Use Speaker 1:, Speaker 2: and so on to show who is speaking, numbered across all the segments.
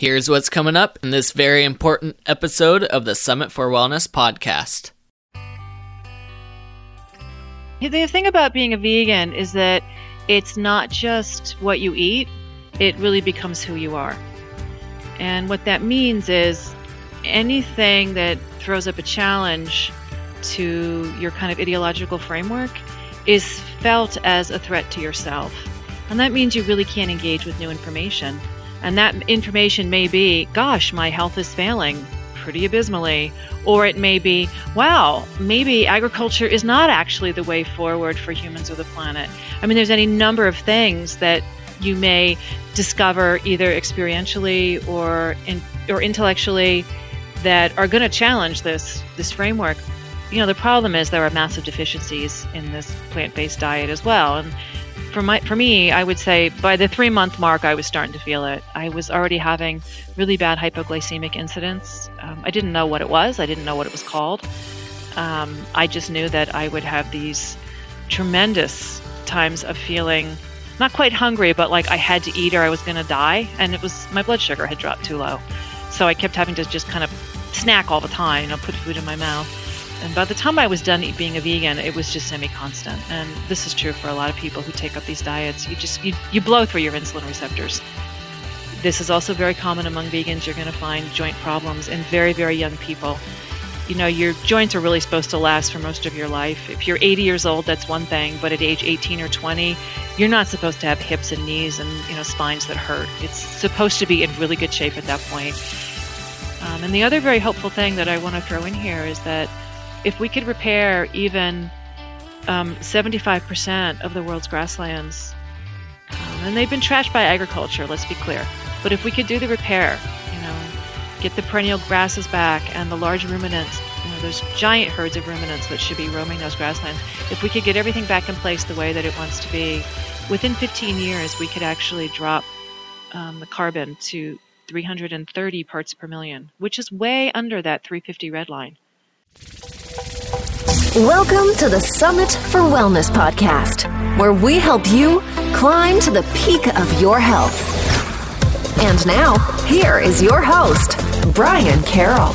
Speaker 1: Here's what's coming up in this very important episode of the Summit for Wellness podcast.
Speaker 2: The thing about being a vegan is that it's not just what you eat, it really becomes who you are. And what that means is anything that throws up a challenge to your kind of ideological framework is felt as a threat to yourself. And that means you really can't engage with new information. And that information may be, gosh, my health is failing pretty abysmally. Or it may be, wow, maybe agriculture is not actually the way forward for humans or the planet. I mean, there's any number of things that you may discover either experientially or in, or intellectually that are going to challenge this this framework. You know, the problem is there are massive deficiencies in this plant-based diet as well, and for my for me, I would say by the three month mark, I was starting to feel it. I was already having really bad hypoglycemic incidents. Um, I didn't know what it was. I didn't know what it was called. Um, I just knew that I would have these tremendous times of feeling not quite hungry, but like I had to eat or I was going to die. And it was my blood sugar had dropped too low, so I kept having to just kind of snack all the time. You know, put food in my mouth. And by the time I was done being a vegan, it was just semi-constant. And this is true for a lot of people who take up these diets. You just you, you blow through your insulin receptors. This is also very common among vegans. You're going to find joint problems in very very young people. You know, your joints are really supposed to last for most of your life. If you're 80 years old, that's one thing, but at age 18 or 20, you're not supposed to have hips and knees and you know spines that hurt. It's supposed to be in really good shape at that point. Um, and the other very helpful thing that I want to throw in here is that if we could repair even um, 75% of the world's grasslands, um, and they've been trashed by agriculture, let's be clear, but if we could do the repair, you know, get the perennial grasses back and the large ruminants, you know, there's giant herds of ruminants that should be roaming those grasslands. If we could get everything back in place the way that it wants to be, within 15 years, we could actually drop um, the carbon to 330 parts per million, which is way under that 350 red line.
Speaker 3: Welcome to the Summit for Wellness podcast, where we help you climb to the peak of your health. And now, here is your host, Brian Carroll.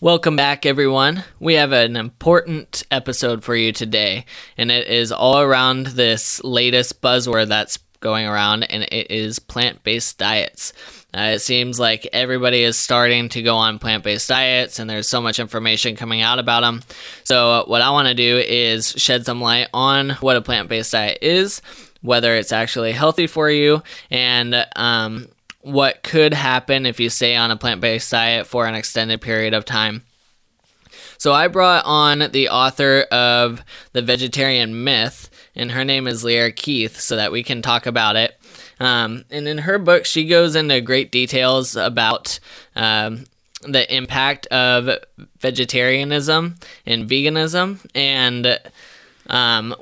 Speaker 1: Welcome back, everyone. We have an important episode for you today, and it is all around this latest buzzword that's going around, and it is plant based diets. Uh, it seems like everybody is starting to go on plant based diets, and there's so much information coming out about them. So, uh, what I want to do is shed some light on what a plant based diet is, whether it's actually healthy for you, and um, what could happen if you stay on a plant based diet for an extended period of time. So I brought on the author of The Vegetarian Myth, and her name is Lierre Keith, so that we can talk about it. Um, and in her book, she goes into great details about um, the impact of vegetarianism and veganism, and um,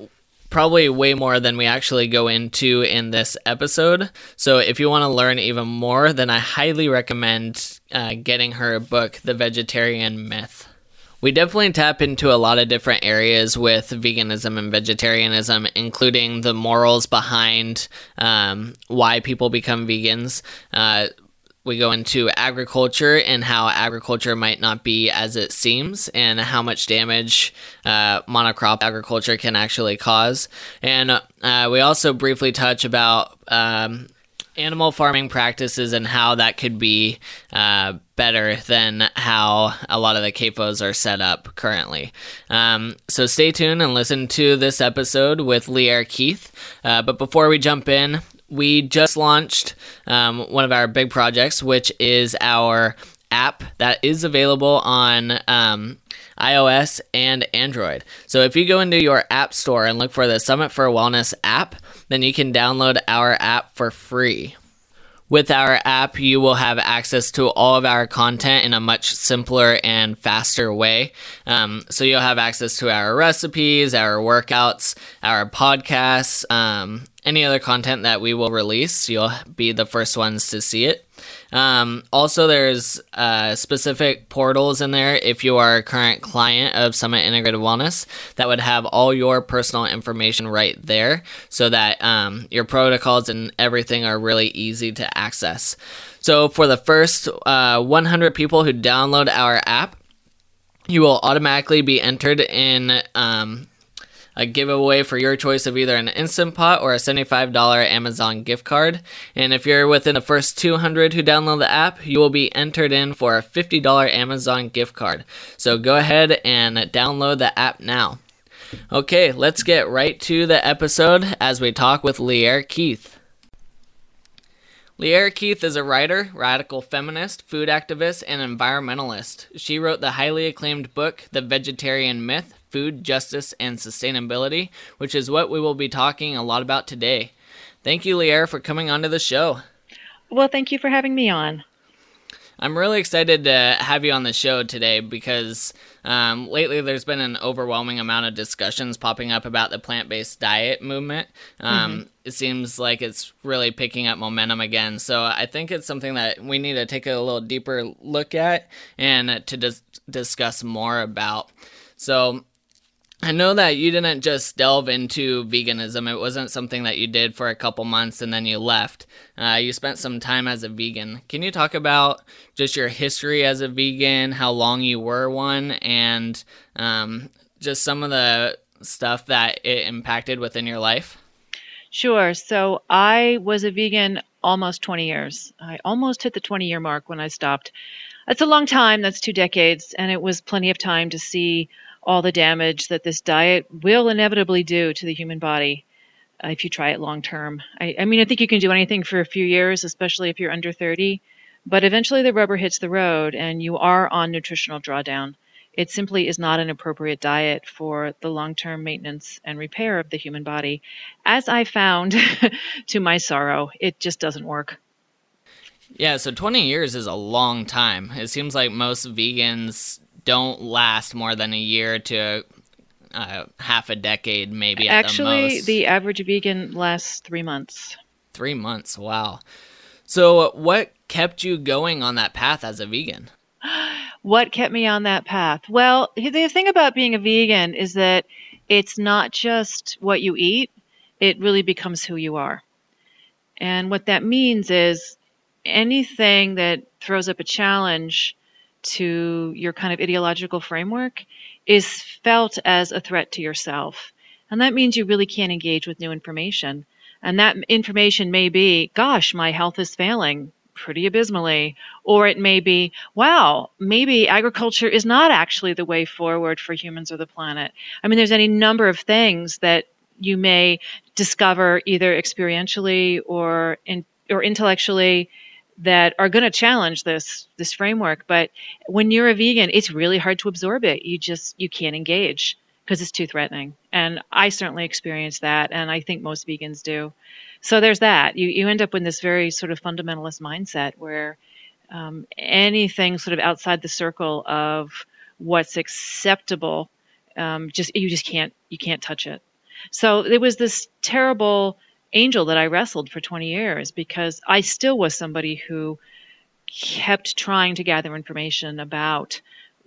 Speaker 1: probably way more than we actually go into in this episode. So if you want to learn even more, then I highly recommend uh, getting her book, The Vegetarian Myth. We definitely tap into a lot of different areas with veganism and vegetarianism, including the morals behind um, why people become vegans. Uh, we go into agriculture and how agriculture might not be as it seems and how much damage uh, monocrop agriculture can actually cause and uh, we also briefly touch about um, animal farming practices and how that could be uh, better than how a lot of the CAFOs are set up currently. Um, so stay tuned and listen to this episode with Lierre Keith. Uh, but before we jump in, we just launched um, one of our big projects, which is our app that is available on um, iOS and Android. So if you go into your app store and look for the Summit for Wellness app, then you can download our app for free. With our app, you will have access to all of our content in a much simpler and faster way. Um, so you'll have access to our recipes, our workouts, our podcasts, um, any other content that we will release, you'll be the first ones to see it. Um, also, there's uh, specific portals in there if you are a current client of Summit Integrated Wellness that would have all your personal information right there so that um, your protocols and everything are really easy to access. So, for the first uh, 100 people who download our app, you will automatically be entered in um, a giveaway for your choice of either an Instant Pot or a $75 Amazon gift card. And if you're within the first 200 who download the app, you will be entered in for a $50 Amazon gift card. So go ahead and download the app now. Okay, let's get right to the episode as we talk with Lierre Keith. Lierre Keith is a writer, radical feminist, food activist, and environmentalist. She wrote the highly acclaimed book, The Vegetarian Myth Food, Justice, and Sustainability, which is what we will be talking a lot about today. Thank you, Lierre, for coming onto the show.
Speaker 2: Well, thank you for having me on.
Speaker 1: I'm really excited to have you on the show today because um, lately there's been an overwhelming amount of discussions popping up about the plant based diet movement. Um, mm-hmm. It seems like it's really picking up momentum again. So I think it's something that we need to take a little deeper look at and to dis- discuss more about. So I know that you didn't just delve into veganism. It wasn't something that you did for a couple months and then you left. Uh, you spent some time as a vegan. Can you talk about just your history as a vegan, how long you were one, and um, just some of the stuff that it impacted within your life?
Speaker 2: Sure. So I was a vegan almost 20 years. I almost hit the 20 year mark when I stopped. That's a long time. That's two decades. And it was plenty of time to see all the damage that this diet will inevitably do to the human body uh, if you try it long term. I, I, mean, I think you can do anything for a few years, especially if you're under 30, but eventually the rubber hits the road and you are on nutritional drawdown. It simply is not an appropriate diet for the long term maintenance and repair of the human body. As I found to my sorrow, it just doesn't work.
Speaker 1: Yeah, so 20 years is a long time. It seems like most vegans don't last more than a year to uh, half a decade, maybe.
Speaker 2: Actually,
Speaker 1: the,
Speaker 2: the average vegan lasts three months.
Speaker 1: Three months, wow. So, what kept you going on that path as a vegan?
Speaker 2: what kept me on that path? Well, the thing about being a vegan is that it's not just what you eat, it really becomes who you are. And what that means is anything that throws up a challenge to your kind of ideological framework is felt as a threat to yourself. And that means you really can't engage with new information. And that information may be, gosh, my health is failing pretty abysmally. Or it may be, wow, maybe agriculture is not actually the way forward for humans or the planet. I mean, there's any number of things that you may discover either experientially or in, or intellectually that are going to challenge this this framework but when you're a vegan it's really hard to absorb it. You just you can't engage because it's too threatening. And i certainly experienced that and i think most vegans do. So there's that. You, you end up in this very sort of fundamentalist mindset where um, anything sort of outside the circle of what's acceptable um, just you just can't you can't touch it. So there was this terrible angel that I wrestled for 20 years because I still was somebody who kept trying to gather information about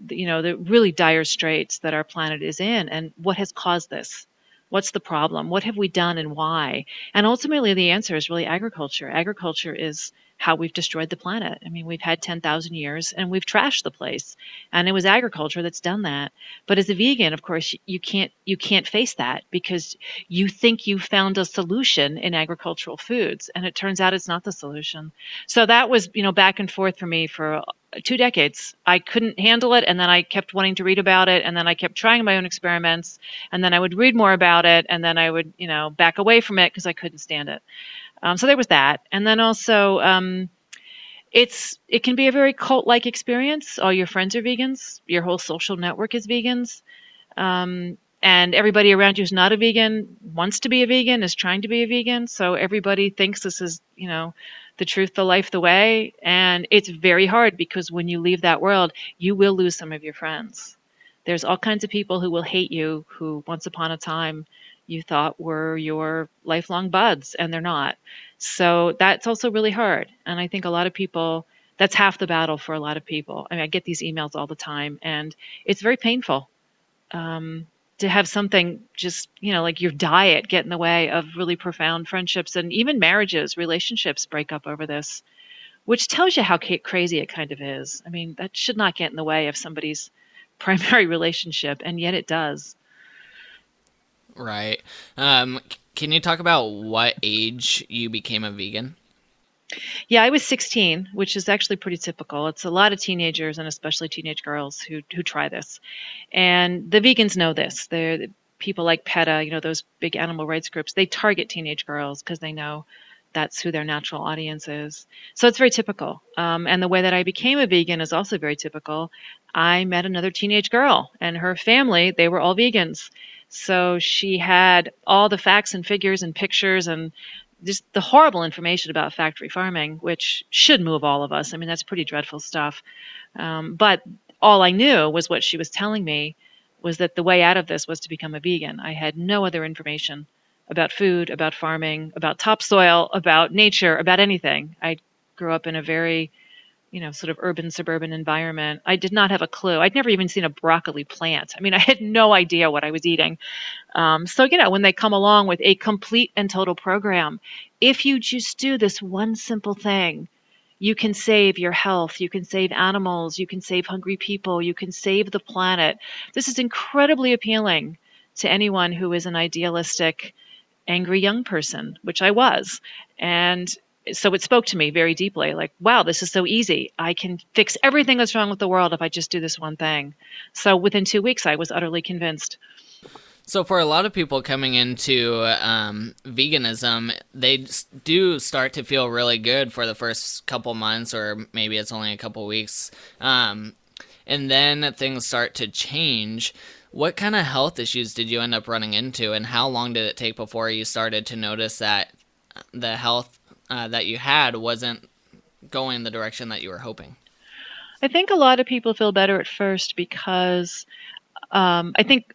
Speaker 2: you know the really dire straits that our planet is in and what has caused this? What's the problem? What have we done and why? And ultimately the answer is really agriculture. Agriculture is how we've destroyed the planet. I mean, we've had 10,000 years and we've trashed the place. And it was agriculture that's done that. But as a vegan, of course, you can't you can't face that because you think you found a solution in agricultural foods and it turns out it's not the solution. So that was, you know, back and forth for me for uh, two decades. I couldn't handle it, and then I kept wanting to read about it, and then I kept trying my own experiments, and then I would read more about it, and then I would, you know, back away from it because I couldn't stand it. Um, so there was that, and then also um, it's it can be a very cult-like experience. All your friends are vegans. Your whole social network is vegans. Um, and everybody around you who's not a vegan wants to be a vegan, is trying to be a vegan. So everybody thinks this is, you know, the truth, the life, the way. And it's very hard because when you leave that world, you will lose some of your friends. There's all kinds of people who will hate you who once upon a time you thought were your lifelong buds, and they're not. So that's also really hard. And I think a lot of people, that's half the battle for a lot of people. I mean, I get these emails all the time, and it's very painful um, to have something just, you know, like your diet get in the way of really profound friendships and even marriages, relationships break up over this, which tells you how crazy it kind of is. I mean, that should not get in the way of somebody's primary relationship, and yet it does.
Speaker 1: Right. Um, can you talk about what age you became a vegan?
Speaker 2: Yeah, I was 16, which is actually pretty typical. It's a lot of teenagers and especially teenage girls who who try this, and the vegans know this. They're people like PETA, you know, those big animal rights groups. They target teenage girls because they know that's who their natural audience is. So it's very typical. Um, and the way that I became a vegan is also very typical. I met another teenage girl, and her family, they were all vegans. So she had all the facts and figures and pictures and just the horrible information about factory farming, which should move all of us. I mean, that's pretty dreadful stuff. Um, but all I knew was what she was telling me was that the way out of this was to become a vegan. I had no other information about food, about farming, about topsoil, about nature, about anything. I grew up in a very you know, sort of urban suburban environment. I did not have a clue. I'd never even seen a broccoli plant. I mean, I had no idea what I was eating. Um, so, you know, when they come along with a complete and total program, if you just do this one simple thing, you can save your health, you can save animals, you can save hungry people, you can save the planet. This is incredibly appealing to anyone who is an idealistic, angry young person, which I was. And so it spoke to me very deeply like wow this is so easy. I can fix everything that's wrong with the world if i just do this one thing. So within two weeks i was utterly convinced.
Speaker 1: So for a lot of people coming into um, veganism they do start to feel really good for the first couple months or maybe it's only a couple weeks um, and then things start to change. What kind of health issues did you end up running into and how long did it take before you started to notice that the health uh, that you had wasn't going the direction that you were hoping?
Speaker 2: I think a lot of people feel better at first because um, I think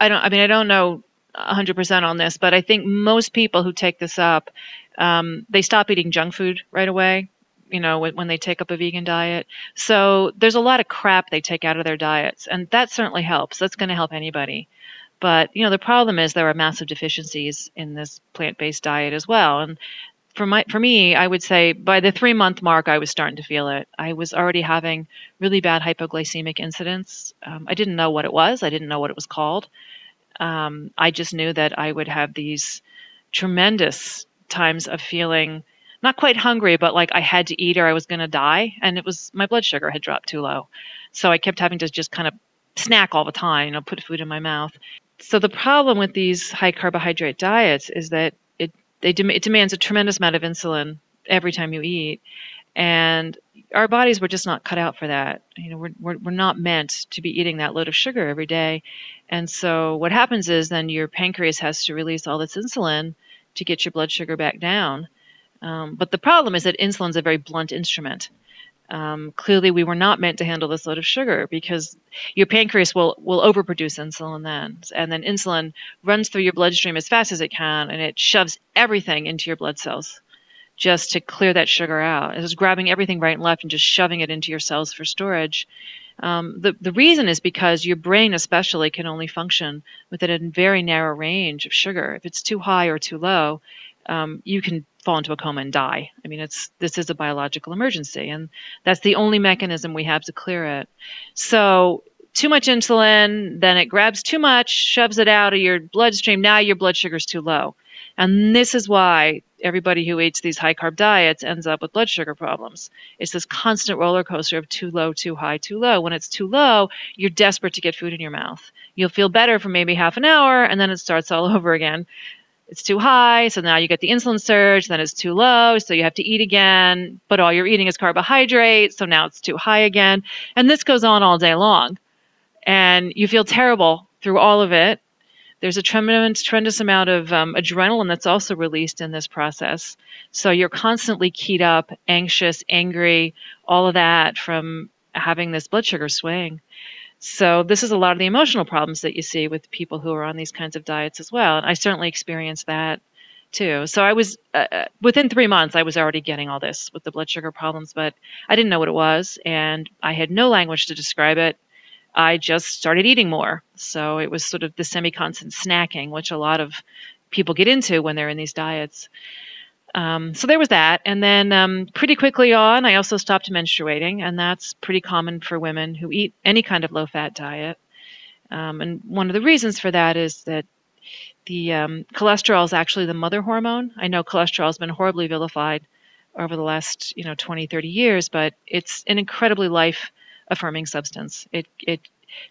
Speaker 2: I don't. I mean, I don't know 100% on this, but I think most people who take this up, um, they stop eating junk food right away. You know, when, when they take up a vegan diet. So there's a lot of crap they take out of their diets, and that certainly helps. That's going to help anybody. But you know, the problem is there are massive deficiencies in this plant-based diet as well, and for my for me, I would say by the three month mark, I was starting to feel it. I was already having really bad hypoglycemic incidents. Um, I didn't know what it was. I didn't know what it was called. Um, I just knew that I would have these tremendous times of feeling not quite hungry, but like I had to eat or I was going to die. And it was my blood sugar had dropped too low, so I kept having to just kind of snack all the time, you know, put food in my mouth. So the problem with these high carbohydrate diets is that they dem- it demands a tremendous amount of insulin every time you eat, and our bodies were just not cut out for that. You know, we're, we're, we're not meant to be eating that load of sugar every day. And so what happens is then your pancreas has to release all this insulin to get your blood sugar back down. Um, but the problem is that insulin is a very blunt instrument um, clearly we were not meant to handle this load of sugar because your pancreas will will overproduce insulin then. And then insulin runs through your bloodstream as fast as it can and it shoves everything into your blood cells just to clear that sugar out. It's grabbing everything right and left and just shoving it into your cells for storage. Um, the, the reason is because your brain especially can only function within a very narrow range of sugar. If it's too high or too low um, you can fall into a coma and die. I mean, it's this is a biological emergency, and that's the only mechanism we have to clear it. So too much insulin, then it grabs too much, shoves it out of your bloodstream. Now your blood sugar's too low. And this is why everybody who eats these high carb diets ends up with blood sugar problems. It's this constant roller coaster of too low, too high, too low. When it's too low, you're desperate to get food in your mouth. You'll feel better for maybe half an hour, and then it starts all over again it's too high, so now you get the insulin surge, then it's too low, so you have to eat again, but all you're eating is carbohydrates, so now it's too high again. And this goes on all day long. And you feel terrible through all of it. There's a tremendous, tremendous amount of um, adrenaline that's also released in this process. So you're constantly keyed up, anxious, angry, all of that from having this blood sugar swing. So this is a lot of the emotional problems that you see with people who are on these kinds of diets as well. And I certainly experienced that too. So I was uh, uh, within three months, I was already getting all this with the blood sugar problems, but I didn't know what it was, and I had no language to describe it. I just started eating more. So it was sort of the semi-constant snacking, which a lot of people get into when they're in these diets. Um, so there was that. And then um, pretty quickly on, I also stopped menstruating, and that's pretty common for women who eat any kind of low fat diet. Um, and one of the reasons for that is that the um, cholesterol is actually the mother hormone. I know cholesterol has been horribly vilified over the last you know 20 30 years but it's an incredibly life affirming substance it it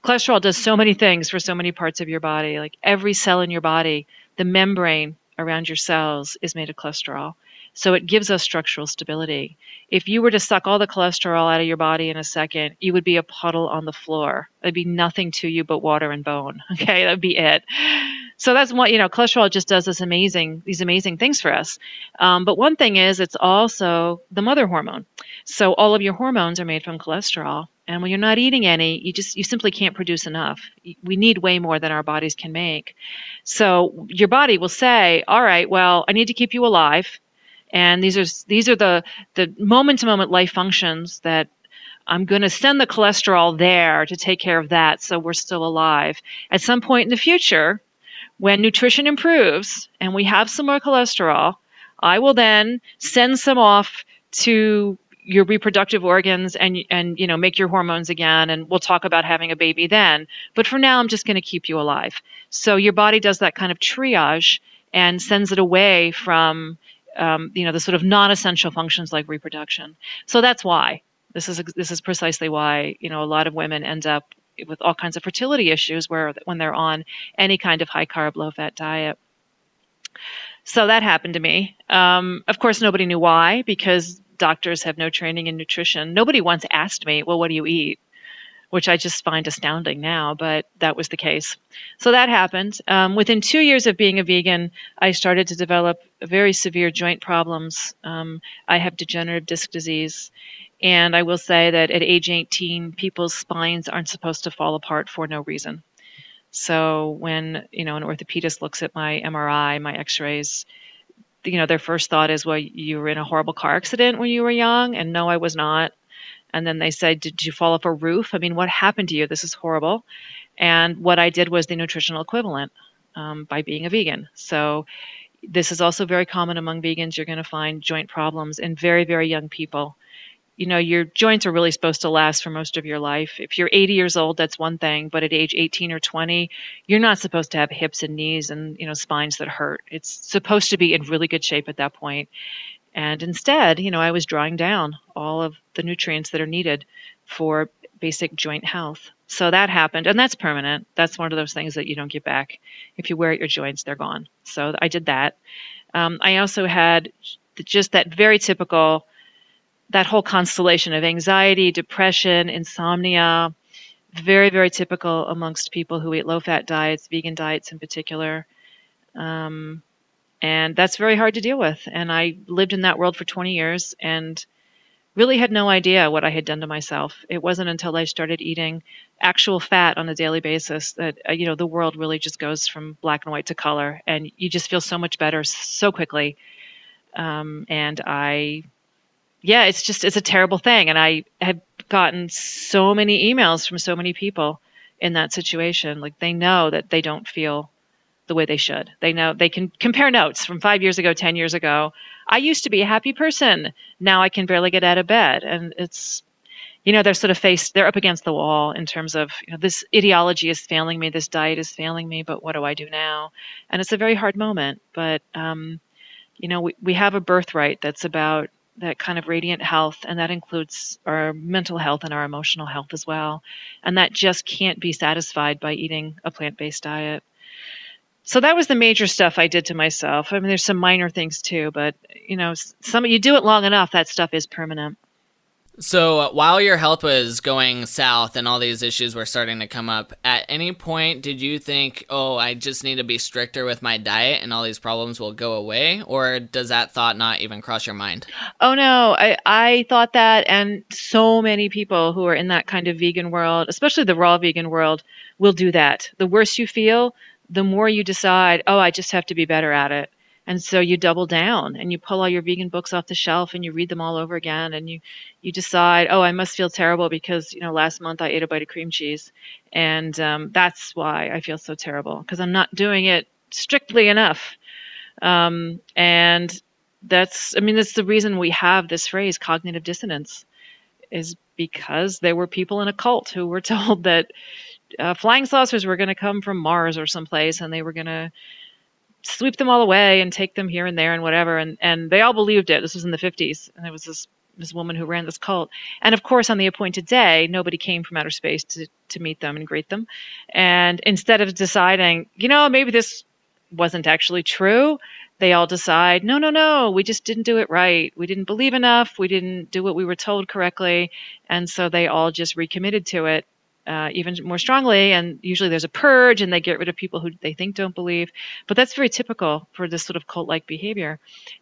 Speaker 2: cholesterol does so many things for so many parts of your body like every cell in your body the membrane around your cells is made of cholesterol. So it gives us structural stability. If you were to suck all the cholesterol out of your body in a second, you would be a puddle on the floor. There'd be nothing to you but water and bone. Okay, that'd be it. So that's what you know. Cholesterol just does this amazing, these amazing things for us. Um, but one thing is, it's also the mother hormone. So all of your hormones are made from cholesterol, and when you're not eating any, you just you simply can't produce enough. We need way more than our bodies can make. So your body will say, "All right, well, I need to keep you alive." And these are these are the the moment to moment life functions that I'm going to send the cholesterol there to take care of that so we're still alive. At some point in the future, when nutrition improves and we have some more cholesterol, I will then send some off to your reproductive organs and and you know make your hormones again and we'll talk about having a baby then. But for now i'm just going to keep you alive. So your body does that kind of triage and sends it away from um, you know the sort of non-essential functions like reproduction. So that's why. This is this is precisely why you know a lot of women end up with all kinds of fertility issues where when they're on any kind of high carb low fat diet so that happened to me um, of course nobody knew why because doctors have no training in nutrition. Nobody once asked me, well, what do you eat? Which I just find astounding now, but that was the case. So that happened. Um, within two years of being a vegan, I started to develop very severe joint problems. Um, I have degenerative disc disease. And I will say that at age 18, people's spines aren't supposed to fall apart for no reason. So when, you know, an orthopedist looks at my MRI, my x-rays, you know, their first thought is, well, you were in a horrible car accident when you were young. And no, I was not. And then they said, did you fall off a roof? I mean, what happened to you? This is horrible. And what I did was the nutritional equivalent um, by being a vegan. So this is also very common among vegans. You're going to find joint problems in very, very young people you know your joints are really supposed to last for most of your life. If you're 80 years old that's one thing but at age 18 or 20 you're not supposed to have hips and knees and you know spines that hurt. It's supposed to be in really good shape at that point. And instead you know i was drawing down all of the nutrients that are needed for basic joint health. So that happened and that's permanent. That's one of those things that you don't get back. If you wear at your joints they're gone. So i did that. Um, i also had just that very typical that whole constellation of anxiety, depression, insomnia, very, very typical amongst people who eat low fat diets, vegan diets in particular. Um, and that's very hard to deal with. And I lived in that world for 20 years and really had no idea what I had done to myself. It wasn't until I started eating actual fat on a daily basis that, uh, you know, the world really just goes from black and white to color. And you just feel so much better so quickly. Um, and I yeah, it's just it's a terrible thing, and I have gotten so many emails from so many people in that situation. Like they know that they don't feel the way they should. They know they can compare notes from five years ago, ten years ago. I used to be a happy person. Now I can barely get out of bed, and it's you know they're sort of faced they're up against the wall in terms of you know, this ideology is failing me this diet is failing me but what do i do now and it's a very hard moment but um, you know we, we have a birthright that's about that kind of radiant health, and that includes our mental health and our emotional health as well. And that just can't be satisfied by eating a plant based diet. So that was the major stuff I did to myself. I mean, there's some minor things too, but you know, some you do it long enough, that stuff is permanent.
Speaker 1: So uh, while your health was going south and all these issues were starting to come up, at any point did you think, "Oh, I just need to be stricter with my diet and all these problems will go away?" Or does that thought not even cross your mind?
Speaker 2: Oh no, I I thought that and so many people who are in that kind of vegan world, especially the raw vegan world, will do that. The worse you feel, the more you decide, "Oh, I just have to be better at it." And so you double down and you pull all your vegan books off the shelf and you read them all over again and you you decide, oh, I must feel terrible because you know last month I ate a bite of cream cheese, and um, that's why I feel so terrible because I'm not doing it strictly enough. Um, and that's I mean that's the reason we have this phrase cognitive dissonance is because there were people in a cult who were told that uh, flying saucers were going to come from Mars or someplace and they were going to sweep them all away and take them here and there and whatever. And, and they all believed it. This was in the 50s. And there was this, this woman who ran this cult. And of course, on the appointed day, nobody came from outer space to, to meet them and greet them. And instead of deciding, you know, maybe this wasn't actually true, they all decide, no, no, no, we just didn't do it right. We didn't believe enough. We didn't do what we were told correctly. And so they all just recommitted to it uh, even more strongly. And usually there's a purge and they get rid of people who they think don't believe. But that's very typical for this sort of cult like behavior.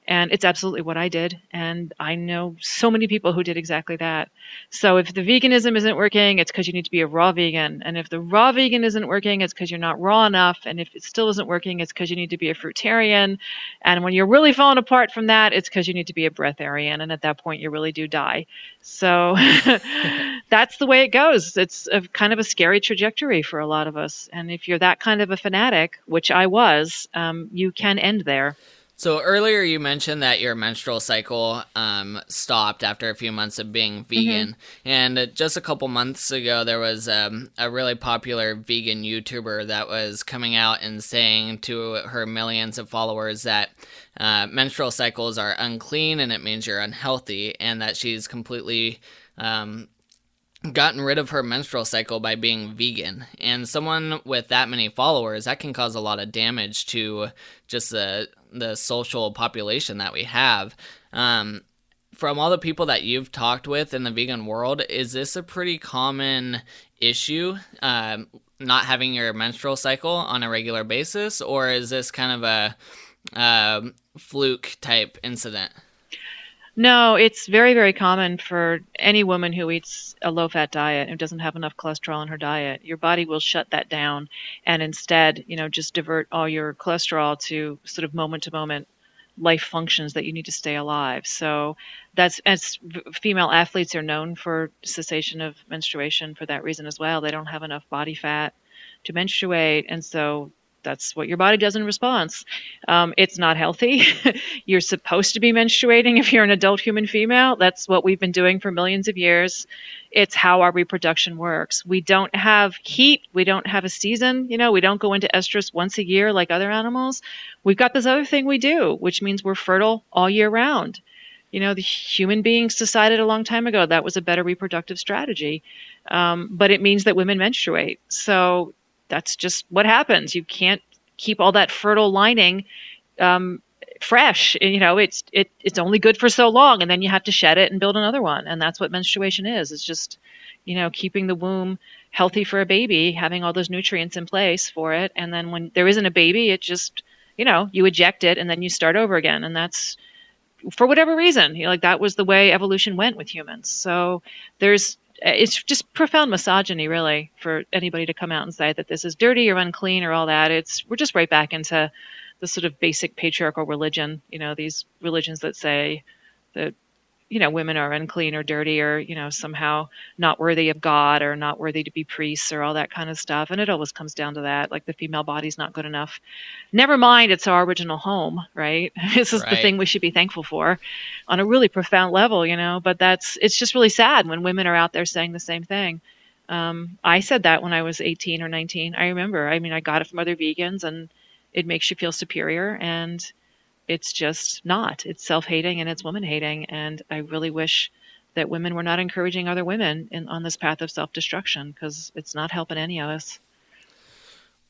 Speaker 2: And it's absolutely what I did. And I know so many people who did exactly that. So if the veganism isn't working, it's because you need to be a raw vegan. And if the raw vegan isn't working, it's because you're not raw enough. And if it still isn't working, it's because you need to be a fruitarian. And when you're really falling apart from that, it's because you need to be a breatharian. And at that point, you really do die. So that's the way it goes. It's a kind of a scary trajectory for a lot of us. And if you're that kind of a fanatic, which I was, um, you can end there.
Speaker 1: So earlier you mentioned that your menstrual cycle um, stopped after a few months of being mm-hmm. vegan, mm-hmm. and just a couple months ago there was um, a really popular vegan YouTuber that was coming out and saying to her millions of followers that uh, menstrual cycles are unclean and it means you're unhealthy, and that she's completely um, gotten rid of her menstrual cycle by being vegan. And someone with that many followers, that can cause a lot of damage to just the the social population that we have. Um, from all the people that you've talked with in the vegan world, is this a pretty common issue? Um, not having your menstrual cycle on a regular basis, or is this kind of a uh, fluke type incident?
Speaker 2: No, it's very, very common for any woman who eats a low fat diet and doesn't have enough cholesterol in her diet. Your body will shut that down and instead, you know, just divert all your cholesterol to sort of moment to moment life functions that you need to stay alive. So that's as female athletes are known for cessation of menstruation for that reason as well. They don't have enough body fat to menstruate and so that's what your body does in response. Um, it's not healthy. you're supposed to be menstruating if you're an adult human female. That's what we've been doing for millions of years. It's how our reproduction works. We don't have heat. We don't have a season. You know, we don't go into estrus once a year like other animals. We've got this other thing we do, which means we're fertile all year round. You know, the human beings decided a long time ago that was a better reproductive strategy. Um, but it means that women menstruate. So that's just what happens. You can't keep all that fertile lining um, fresh. You know, it's it it's only good for so long, and then you have to shed it and build another one. And that's what menstruation is. It's just you know keeping the womb healthy for a baby, having all those nutrients in place for it, and then when there isn't a baby, it just you know you eject it and then you start over again, and that's for whatever reason. You know, like that was the way evolution went with humans. So there's Uh, it's just profound misogyny, really, for anybody to come out and say that this is dirty or unclean or all that. It's we're just right back into the sort of basic patriarchal religion. You know, these religions that say that you know women are unclean or dirty or you know somehow not worthy of god or not worthy to be priests or all that kind of stuff. And it always comes down to that like the female body's not good enough. Never mind it's our original home right? This is right. the thing we should be thankful for on a really profound level you know? But that's it's just really sad when women are out there saying the same thing. Um, i said that when i was 18 or 19 i remember i mean i got it from other vegans and it makes you feel superior and it's just not. It's self hating and it's woman hating. And I really wish that women were not encouraging other women in, on this path of self destruction because it's not helping any of us.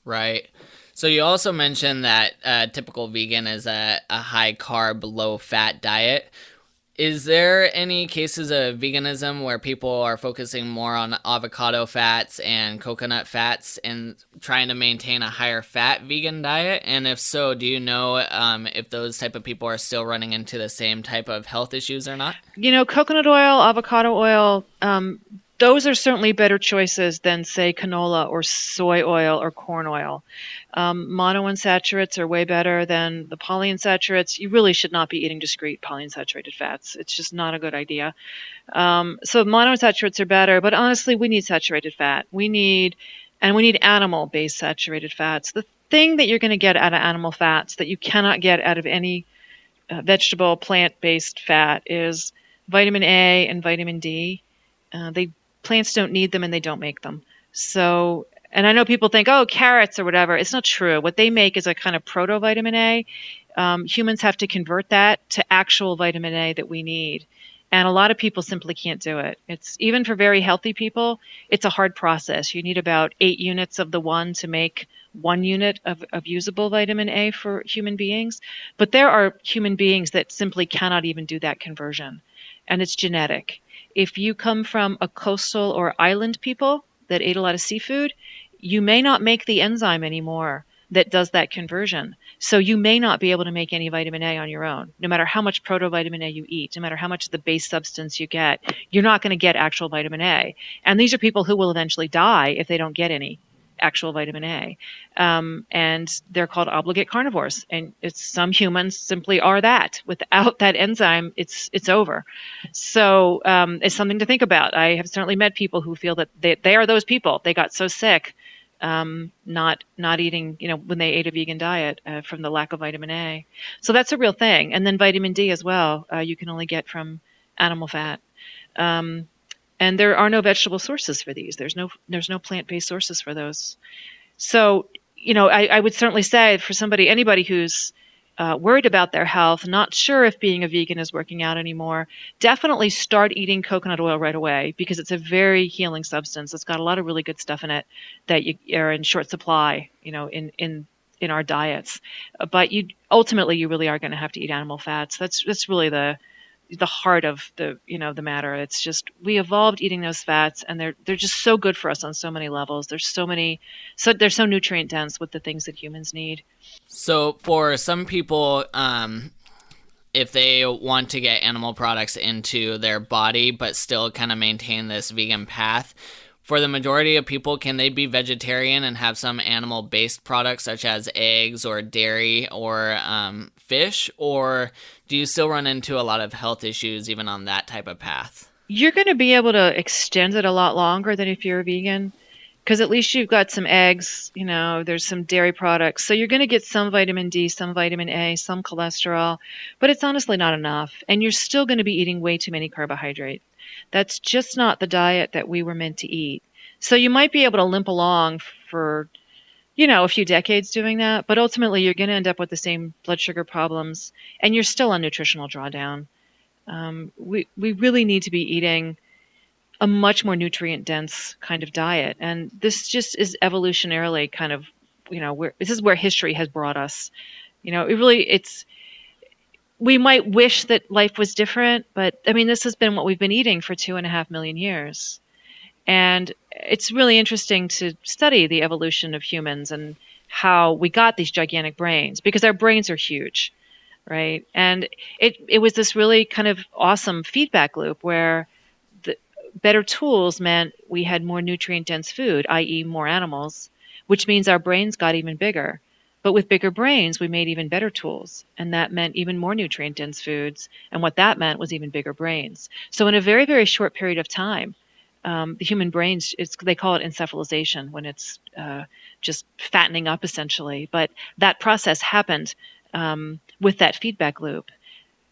Speaker 1: Right. So you also mentioned that uh, typical vegan is a, a high carb, low fat diet. Is there any cases of veganism where people are focusing more on avocado fats and coconut fats and trying to maintain a higher fat vegan diet? And if so, do you know um, if those type of people are still running into the same type of health issues or not?
Speaker 2: You know, coconut oil, avocado oil, um, those are certainly better choices than, say, canola or soy oil or corn oil. Um, monounsaturates are way better than the polyunsaturates. You really should not be eating discrete polyunsaturated fats. It's just not a good idea. Um, so monounsaturates are better, but honestly, we need saturated fat. We need, and we need animal-based saturated fats. The thing that you're going to get out of animal fats that you cannot get out of any uh, vegetable, plant-based fat is vitamin A and vitamin D. Uh, they plants don't need them and they don't make them. So, and I know people think, oh, carrots or whatever. It's not true. What they make is a kind of proto vitamin A. Um, humans have to convert that to actual vitamin A that we need. And a lot of people simply can't do it. It's even for very healthy people, it's a hard process. You need about eight units of the one to make one unit of, of usable vitamin A for human beings. But there are human beings that simply cannot even do that conversion. And it's genetic if you come from a coastal or island people that ate a lot of seafood, you may not make the enzyme anymore that does that conversion. So you may not be able to make any vitamin A on your own. No matter how much protovitamin A you eat, no matter how much of the base substance you get, you're not going to get actual vitamin A. And these are people who will eventually die if they don't get any actual vitamin A. Um, and they're called obligate carnivores. And it's some humans simply are that. Without that enzyme, it's it's over. So um, it's something to think about. I have certainly met people who feel that they, they are those people. They got so sick um, not not eating, you know, when they ate a vegan diet uh, from the lack of vitamin A. So that's a real thing. And then vitamin D as well. Uh, you can only get from animal fat. Um, and there are no vegetable sources for these. There's no there's no plant based sources for those. So you know, I, I, would certainly say for somebody, anybody who's uh, worried about their health, not sure if being a vegan is working out anymore, definitely start eating coconut oil right away because it's a very healing substance. It's got a lot of really good stuff in it that you are in short supply, you know, in in in our diets. But you ultimately you really are going to have to eat animal fats. That's that's really the the heart of the you know the matter. It's just we evolved eating those fats, and they're they're just so good for us on so many levels. There's so many, so they're so nutrient dense with the things that humans need.
Speaker 1: So for some people, um, if they want to get animal products into their body but still kind of maintain this vegan path, for the majority of people, can they be vegetarian and have some animal based products such as eggs or dairy or um, fish? Or do you still run into a lot of health issues even on that type of path?
Speaker 2: You're going to be able to extend it a lot longer than if you're a vegan because at least you've got some eggs, you know, there's some dairy products. So you're going to get some vitamin D, some vitamin A, some cholesterol, but it's honestly not enough. And you're still going to be eating way too many carbohydrate. That's just not the diet that we were meant to eat. So you might be able to limp along for, you know, a few decades doing that, but ultimately you're going to end up with the same blood sugar problems and you're still on nutritional drawdown. Um, we, we really need to be eating a much more nutrient dense kind of diet. And this just is evolutionarily kind of, you know, where this is where history has brought us. You know, it really, it's, we might wish that life was different, but I mean, this has been what we've been eating for two and a half million years. And it's really interesting to study the evolution of humans and how we got these gigantic brains because our brains are huge, right? And it, it was this really kind of awesome feedback loop where better tools meant we had more nutrient dense food, i.e., more animals, which means our brains got even bigger. But with bigger brains, we made even better tools, and that meant even more nutrient dense foods. And what that meant was even bigger brains. So, in a very, very short period of time, um, the human brains, they call it encephalization when it's uh, just fattening up essentially. But that process happened um, with that feedback loop.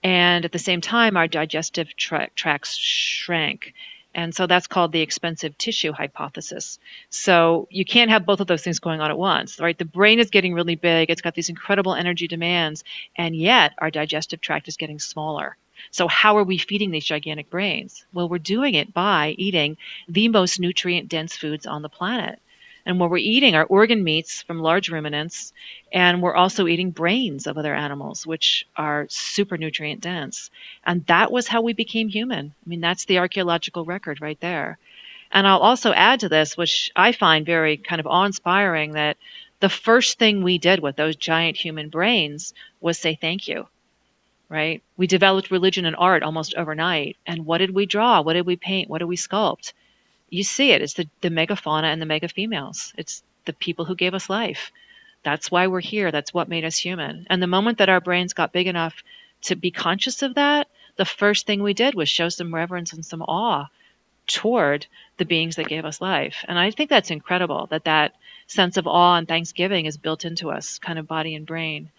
Speaker 2: And at the same time, our digestive tra- tracts shrank. And so that's called the expensive tissue hypothesis. So you can't have both of those things going on at once, right? The brain is getting really big, it's got these incredible energy demands, and yet our digestive tract is getting smaller. So how are we feeding these gigantic brains? Well, we're doing it by eating the most nutrient dense foods on the planet. And what we're eating are organ meats from large ruminants, and we're also eating brains of other animals, which are super nutrient dense. And that was how we became human. I mean, that's the archaeological record right there. And I'll also add to this, which I find very kind of awe inspiring, that the first thing we did with those giant human brains was say thank you. Right? We developed religion and art almost overnight. And what did we draw? What did we paint? What did we sculpt? You see it. It's the, the megafauna and the mega females. It's the people who gave us life. That's why we're here. That's what made us human. And the moment that our brains got big enough to be conscious of that, the first thing we did was show some reverence and some awe toward the beings that gave us life. And I think that's incredible that that sense of awe and thanksgiving is built into us, kind of body and brain.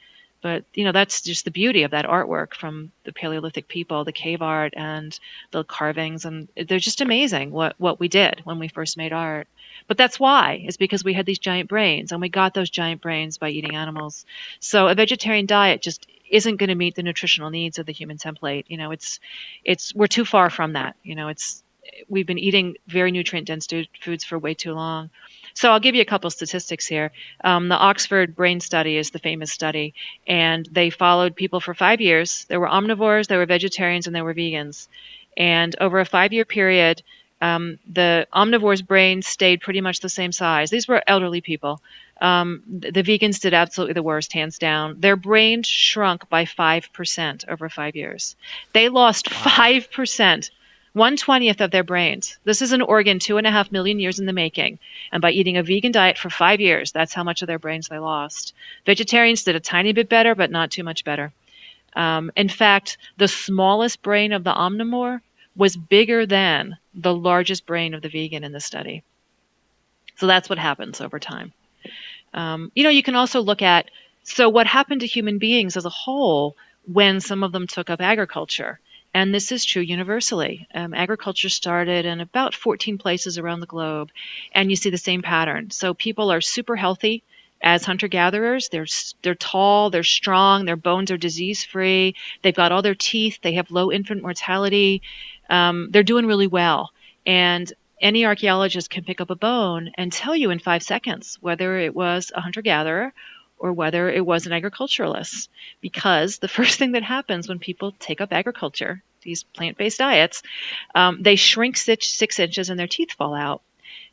Speaker 2: But you know that's just the beauty of that artwork from the Paleolithic people, the cave art and the carvings, and they're just amazing what what we did when we first made art. But that's why is because we had these giant brains, and we got those giant brains by eating animals. So a vegetarian diet just isn't going to meet the nutritional needs of the human template. You know, it's it's we're too far from that. You know, it's we've been eating very nutrient dense foods for way too long. So I'll give you a couple statistics here. Um, the Oxford Brain Study is the famous study, and they followed people for five years. There were omnivores, there were vegetarians, and there were vegans. And over a five-year period, um, the omnivores' brains stayed pretty much the same size. These were elderly people. Um, the vegans did absolutely the worst, hands down. Their brains shrunk by 5% over five years. They lost wow. 5% one twentieth of their brains. This is an organ two and a half million years in the making. And by eating a vegan diet for five years, that's how much of their brains they lost. Vegetarians did a tiny bit better, but not too much better. Um, in fact, the smallest brain of the omnivore was bigger than the largest brain of the vegan in the study. So that's what happens over time. Um, you know, you can also look at so what happened to human beings as a whole when some of them took up agriculture. And this is true universally. Um, agriculture started in about 14 places around the globe, and you see the same pattern. So people are super healthy as hunter gatherers. They're they're tall, they're strong, their bones are disease free. They've got all their teeth. They have low infant mortality. Um, they're doing really well. And any archaeologist can pick up a bone and tell you in five seconds whether it was a hunter gatherer or whether it was an agriculturalist. Because the first thing that happens when people take up agriculture, these plant based diets, um, they shrink six, six inches and their teeth fall out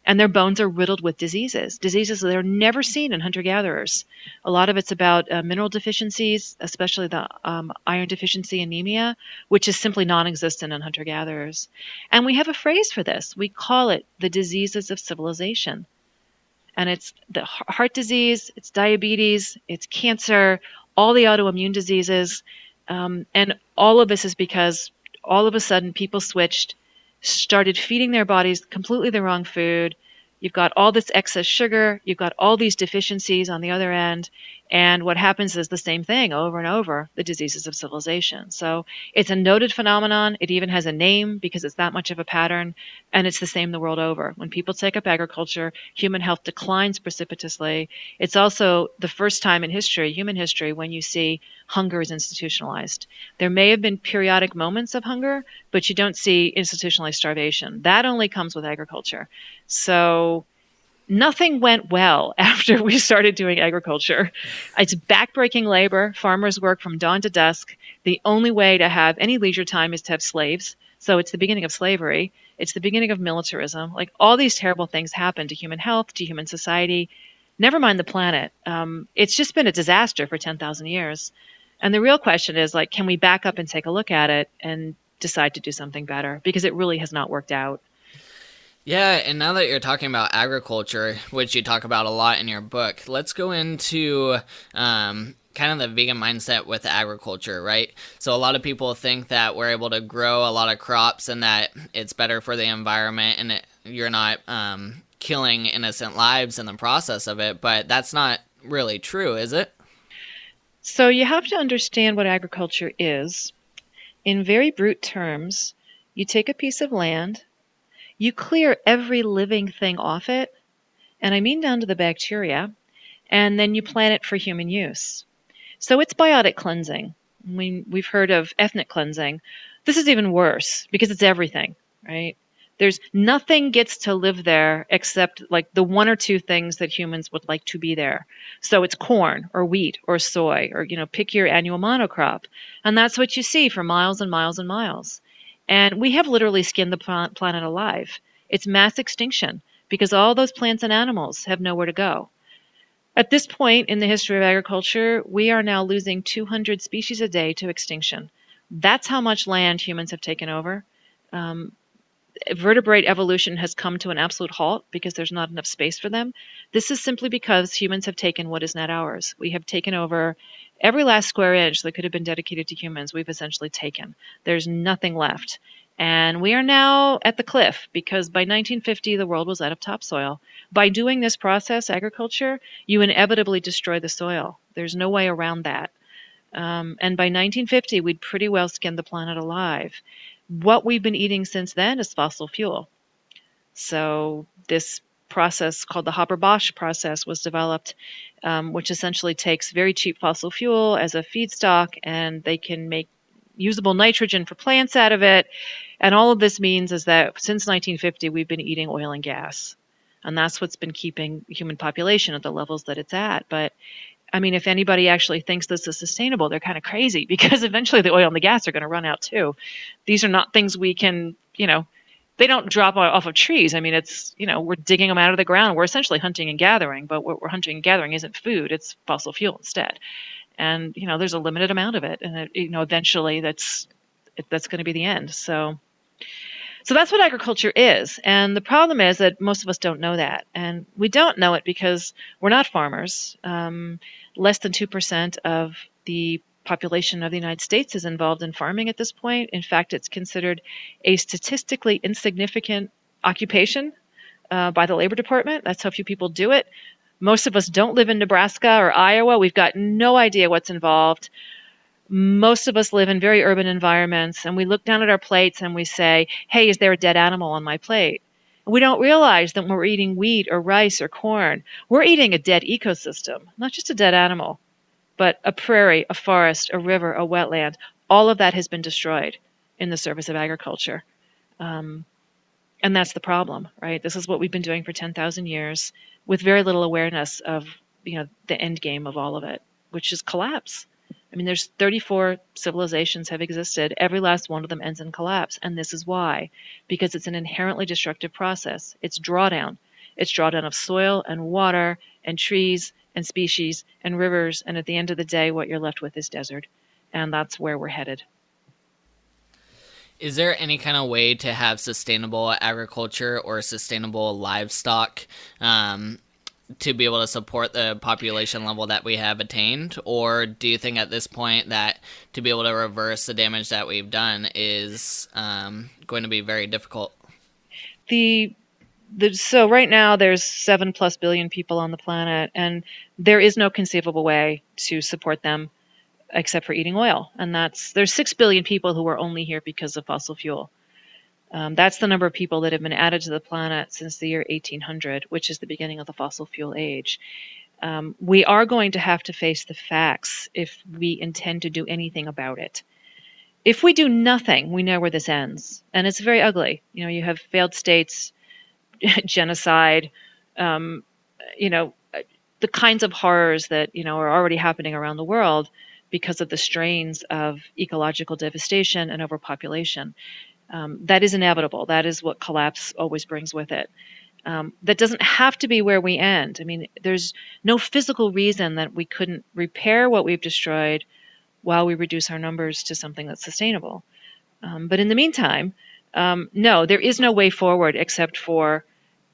Speaker 2: and their bones are riddled with diseases, diseases that are never seen in hunter gatherers. A lot of it's about uh, mineral deficiencies, especially the um, iron deficiency anemia, which is simply non existent in hunter gatherers. And we have a phrase for this. We call it the diseases of civilization and it's the heart disease, it's diabetes, it's cancer, all the autoimmune diseases, um, and all of this is because all of a sudden people switched, started feeding their bodies completely the wrong food. You've got all this excess sugar, you've got all these deficiencies on the other end, and what happens is the same thing over and over the diseases of civilization. So it's a noted phenomenon. It even has a name because it's that much of a pattern. And it's the same the world over. When people take up agriculture, human health declines precipitously. It's also the first time in history, human history, when you see hunger is institutionalized. There may have been periodic moments of hunger, but you don't see institutionalized starvation. That only comes with agriculture. So nothing went well after we started doing agriculture. It's backbreaking labor. Farmers work from dawn to dusk. The only way to have any leisure time is to have slaves. So it's the beginning of slavery. It's the beginning of militarism. Like all these terrible things happen to human health, to human society. Never mind the planet. Um, it's just been a disaster for 10,000 years. And the real question is like, can we back up and take a look at it and decide to do something better? Because it really has not worked out.
Speaker 1: Yeah, and now that you're talking about agriculture, which you talk about a lot in your book, let's go into um, kind of the vegan mindset with agriculture, right? So a lot of people think that we're able to grow a lot of crops and that it's better for the environment and it, you're not um, killing innocent lives in the process of it, but that's not really true, is it?
Speaker 2: So you have to understand what agriculture is. In very brute terms, you take a piece of land you clear every living thing off it, and I mean down to the bacteria, and then you plant it for human use. So it's biotic cleansing. We, we've heard of ethnic cleansing. This is even worse because it's everything, right? There's nothing gets to live there except like the one or two things that humans would like to be there. So it's corn or wheat or soy or, you know, pick your annual monocrop. And that's what you see for miles and miles and miles. And we have literally skinned the planet alive. It's mass extinction because all those plants and animals have nowhere to go. At this point in the history of agriculture, we are now losing 200 species a day to extinction. That's how much land humans have taken over. Um, vertebrate evolution has come to an absolute halt because there's not enough space for them. This is simply because humans have taken what is not ours. We have taken over every last square inch that could have been dedicated to humans, we've essentially taken. There's nothing left. And we are now at the cliff because by 1950, the world was out of topsoil. By doing this process, agriculture, you inevitably destroy the soil. There's no way around that. Um, and by 1950, we'd pretty well skinned the planet alive. What we've been eating since then is fossil fuel. So this process called the Haber-Bosch process was developed, um, which essentially takes very cheap fossil fuel as a feedstock, and they can make usable nitrogen for plants out of it. And all of this means is that since 1950, we've been eating oil and gas. And that's what's been keeping human population at the levels that it's at. But I mean, if anybody actually thinks this is sustainable, they're kind of crazy because eventually the oil and the gas are going to run out too. These are not things we can, you know, they don't drop off of trees. I mean, it's, you know, we're digging them out of the ground. We're essentially hunting and gathering, but what we're hunting and gathering isn't food, it's fossil fuel instead. And, you know, there's a limited amount of it. And, it, you know, eventually that's, that's going to be the end. So, so that's what agriculture is. And the problem is that most of us don't know that. And we don't know it because we're not farmers. Um, less than 2% of the population of the United States is involved in farming at this point. In fact, it's considered a statistically insignificant occupation uh, by the Labor Department. That's how few people do it. Most of us don't live in Nebraska or Iowa. We've got no idea what's involved most of us live in very urban environments and we look down at our plates and we say, hey, is there a dead animal on my plate? we don't realize that when we're eating wheat or rice or corn, we're eating a dead ecosystem, not just a dead animal, but a prairie, a forest, a river, a wetland. All of that has been destroyed in the service of agriculture. Um, and that's the problem, right? This is what we've been doing for 10,000 years with very little awareness of, you know, the end game of all of it, which is collapse. I mean, there's 34 civilizations have existed. Every last one of them ends in collapse. And this is why. Because it's an inherently destructive process. It's drawdown. It's drawdown of soil and water and trees and species and rivers. And at the end of the day, what you're left with is desert. And that's where we're headed.
Speaker 1: Is there any kind of way to have sustainable agriculture or sustainable livestock um, to be able to support the population level that we have attained? Or do you think at this point that to be able to reverse the damage that we've done is um, going to be very difficult?
Speaker 2: The the, so right now there's seven plus billion people on the planet and there is no conceivable way to support them except for eating oil. And that's there's six billion people who are only here because of fossil fuel um, that's the number of people that have been added to the planet since the year 1800, which is the beginning of the fossil fuel age. Um, we are going to have to face the facts if we intend to do anything about it. If we do nothing, we know where this ends, and it's very ugly. You know, you have failed states, genocide, um, you know, the kinds of horrors that you know are already happening around the world because of the strains of ecological devastation and overpopulation. Um, that is inevitable. That is what collapse always brings with it. Um, that doesn't have to be where we end. I mean, there's no physical reason that we couldn't repair what we've destroyed while we reduce our numbers to something that's sustainable. Um, but in the meantime, um, no, there is no way forward except for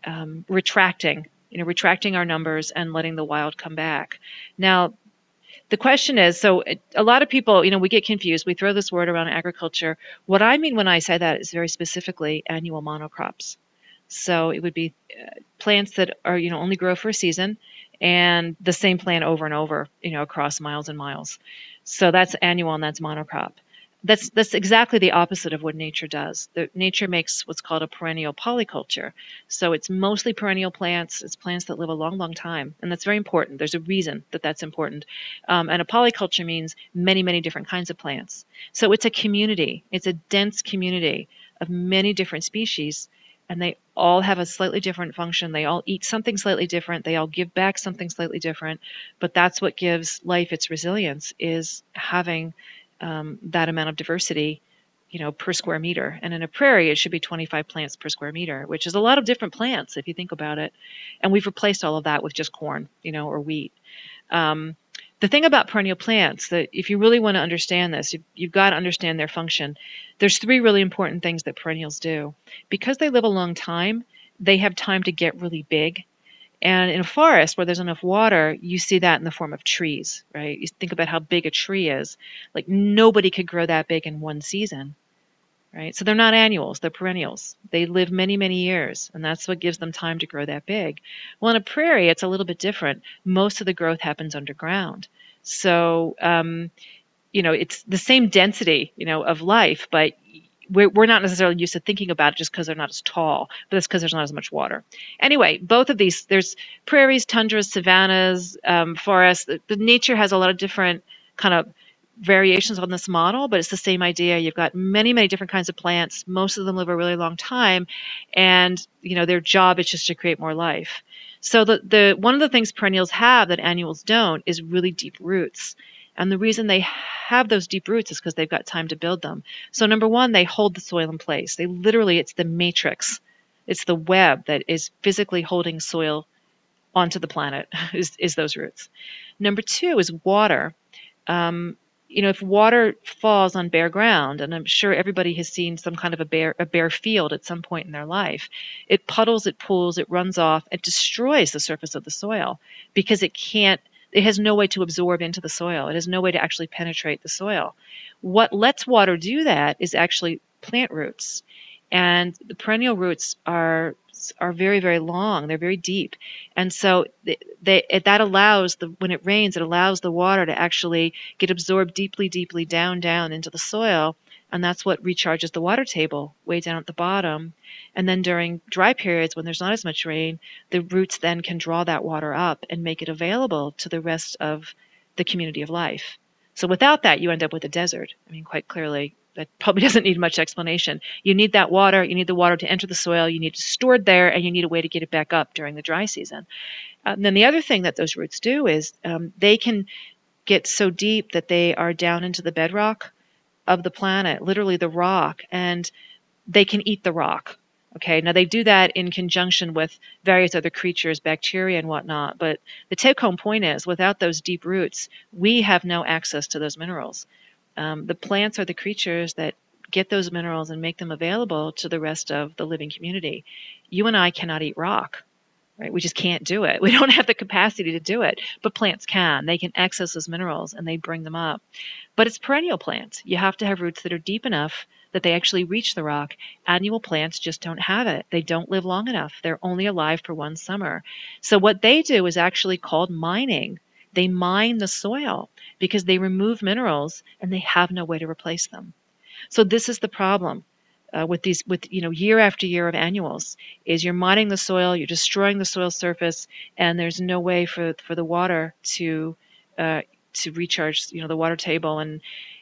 Speaker 2: um, retracting, you know, retracting our numbers and letting the wild come back. Now, the question is so a lot of people you know we get confused. We throw this word around agriculture. What i mean when i say that is very specifically annual monocrops. So it would be uh, plants that are you know only grow for a season and the same plant over and over you know across miles and miles. So that's annual and that's monocrop that's that's exactly the opposite of what nature does. The, nature makes what's called a perennial polyculture. So it's mostly perennial plants. It's plants that live a long, long time, and that's very important. There's a reason that that's important. Um, and a polyculture means many, many different kinds of plants. So it's a community. It's a dense community of many different species and they all have a slightly different function. They all eat something slightly different. They all give back something slightly different. But that's what gives life its resilience is having um, that amount of diversity, you know, per square meter. And in a prairie, it should be 25 plants per square meter, which is a lot of different plants if you think about it. And we've replaced all of that with just corn, you know, or wheat. Um, the thing about perennial plants that if you really want to understand this you've, you've, got to understand their function there's three really important things that perennials do because they live a long time they have time to get really big and in a forest where there's enough water you see that in the form of trees right you think about how big a tree is like nobody could grow that big in one season right? So they're not annuals, they're perennials. They live many, many years, and that's what gives them time to grow that big. Well, in a prairie, it's a little bit different. Most of the growth happens underground. So, um, you know, it's the same density, you know, of life, but we're, we're not necessarily used to thinking about it just because they're not as tall, but that's because there's not as much water. Anyway, both of these, there's prairies, tundras, savannas, um, forests. The, the nature has a lot of different kind of variations on this model, but it's the same idea. You've got many, many different kinds of plants. Most of them live a really long time, and you know their job is just to create more life. So the the one of the things perennials have that annuals don't is really deep roots. And the reason they have those deep roots is because they've got time to build them. So number one, they hold the soil in place. They literally, it's the matrix, it's the web that is physically holding soil onto the planet. Is is those roots? Number two is water. Um, you know, if water falls on bare ground, and I'm sure everybody has seen some kind of a bare a bare field at some point in their life, it puddles, it pools, it runs off, it destroys the surface of the soil because it can't it has no way to absorb into the soil. It has no way to actually penetrate the soil. What lets water do that is actually plant roots. And the perennial roots are are very very long they're very deep and so they, they, that allows the when it rains it allows the water to actually get absorbed deeply deeply down down into the soil and that's what recharges the water table way down at the bottom. And then during dry periods when there's not as much rain the roots then can draw that water up and make it available to the rest of the community of life. So without that you end up with a desert. I mean quite clearly that probably doesn't need much explanation. You need that water, you need the water to enter the soil, you need it stored there, and you need a way to get it back up during the dry season. Uh, and then the other thing that those roots do is um, they can get so deep that they are down into the bedrock of the planet, literally the rock, and they can eat the rock. Okay, now they do that in conjunction with various other creatures, bacteria and whatnot. But the take home point is without those deep roots, we have no access to those minerals. Um, the plants are the creatures that get those minerals and make them available to the rest of the living community. You and I cannot eat rock, right? We just can't do it. We don't have the capacity to do it, but plants can. They can access those minerals and they bring them up. But it's perennial plants. You have to have roots that are deep enough that they actually reach the rock. Annual plants just don't have it. They don't live long enough. They're only alive for one summer. So what they do is actually called mining. They mine the soil because they remove minerals and they have no way to replace them. So this is the problem uh, with these, with you know, year after year of annuals, is you're mining the soil, you're destroying the soil surface, and there's no way for for the water to uh, to recharge, you know, the water table, and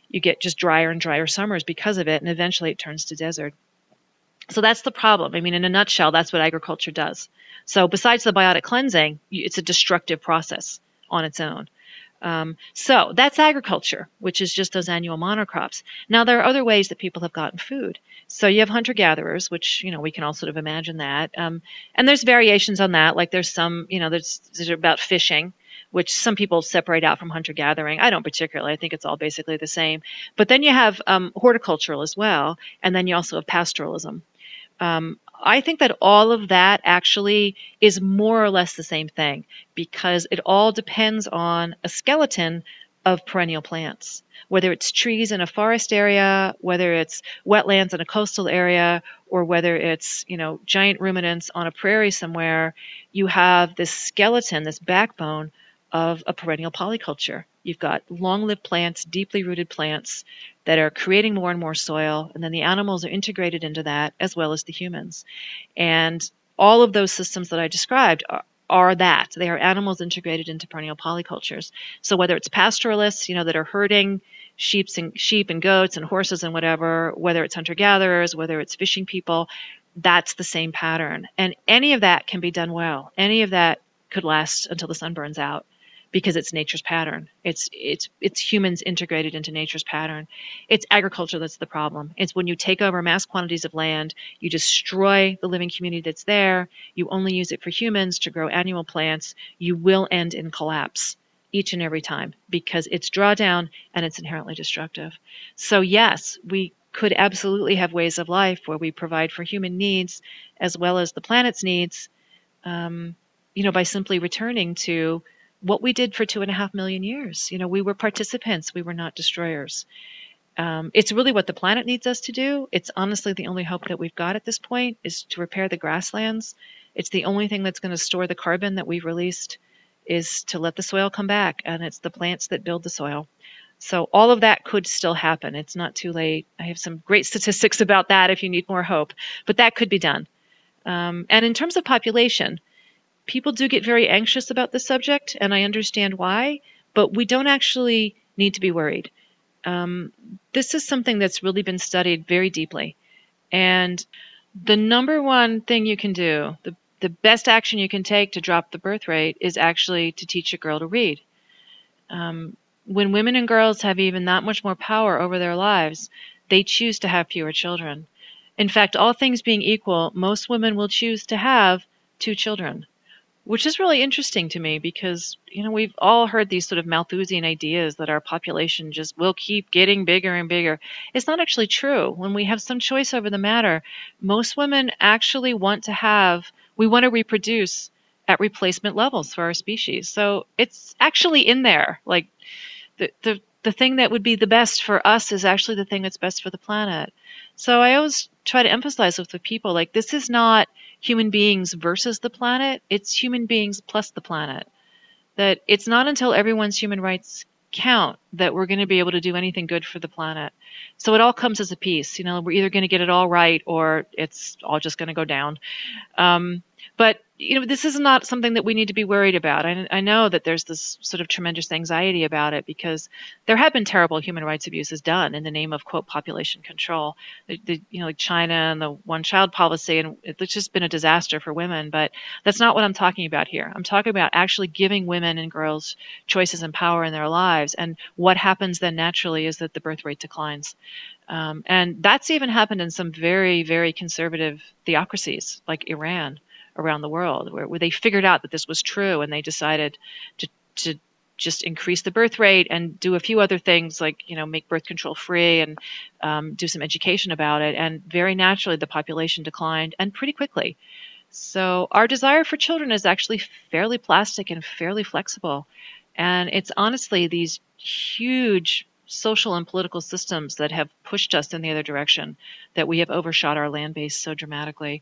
Speaker 2: you get just drier and drier summers because of it, and eventually it turns to desert. So that's the problem. I mean, in a nutshell, that's what agriculture does. So besides the biotic cleansing, it's a destructive process on its own. Um, so that's agriculture, which is just those annual monocrops. Now there are other ways that people have gotten food. So you have hunter gatherers, which you know we can all sort of imagine that, um, and there's variations on that. Like there's some, you know, there's, there's about fishing, which some people separate out from hunter gathering. I don't particularly. I think it's all basically the same. But then you have um, horticultural as well, and then you also have pastoralism. Um, I think that all of that actually is more or less the same thing because it all depends on a skeleton of perennial plants. Whether it's trees in a forest area, whether it's wetlands in a coastal area, or whether it's, you know, giant ruminants on a prairie somewhere, you have this skeleton, this backbone of a perennial polyculture. You've got long lived plants, deeply rooted plants that are creating more and more soil, and then the animals are integrated into that as well as the humans. And all of those systems that I described are, are that. They are animals integrated into perennial polycultures. So whether it's pastoralists, you know, that are herding sheep and sheep and goats and horses and whatever, whether it's hunter gatherers, whether it's fishing people, that's the same pattern. And any of that can be done well. Any of that could last until the sun burns out because it's nature's pattern. It's it's it's humans integrated into nature's pattern. It's agriculture that's the problem. It's when you take over mass quantities of land, you destroy the living community that's there, you only use it for humans to grow annual plants, you will end in collapse each and every time because it's drawdown and it's inherently destructive. So yes, we could absolutely have ways of life where we provide for human needs as well as the planet's needs, um, you know, by simply returning to what we did for two and a half million years. You know, we were participants, we were not destroyers. Um, it's really what the planet needs us to do. It's honestly the only hope that we've got at this point is to repair the grasslands. It's the only thing that's going to store the carbon that we've released is to let the soil come back, and it's the plants that build the soil. So all of that could still happen. It's not too late. I have some great statistics about that if you need more hope, but that could be done. Um, and in terms of population, people do get very anxious about the subject, and I understand why, but we don't actually need to be worried. Um, this is something that's really been studied very deeply. And the number one thing you can do, the, the best action you can take to drop the birth rate, is actually to teach a girl to read. Um, when women and girls have even that much more power over their lives, they choose to have fewer children. In fact, all things being equal, most women will choose to have two children, which is really interesting to me because, you know, we've all heard these sort of Malthusian ideas that our population just will keep getting bigger and bigger. It's not actually true. When we have some choice over the matter, most women actually want to have, we want to reproduce at replacement levels for our species. So it's actually in there. Like, the, the the thing that would be the best for us is actually the thing that's best for the planet. So I always try to emphasize with the people like this is not human beings versus the planet, it's human beings plus the planet. That it's not until everyone's human rights count that we're going to be able to do anything good for the planet. So it all comes as a piece. You know, we're either going to get it all right or it's all just going to go down. Um, but you know, this is not something that we need to be worried about. I, I know that there's this sort of tremendous anxiety about it because there have been terrible human rights abuses done in the name of quote population control. The, the, you know, like China and the one-child policy, and it's just been a disaster for women. But that's not what I'm talking about here. I'm talking about actually giving women and girls choices and power in their lives. And what happens then naturally is that the birth rate declines. Um, and that's even happened in some very, very conservative theocracies like Iran around the world where, where they figured out that this was true and they decided to, to just increase the birth rate and do a few other things like you know make birth control free and um, do some education about it. And very naturally the population declined and pretty quickly. So our desire for children is actually fairly plastic and fairly flexible. And it's honestly these huge social and political systems that have pushed us in the other direction that we have overshot our land base so dramatically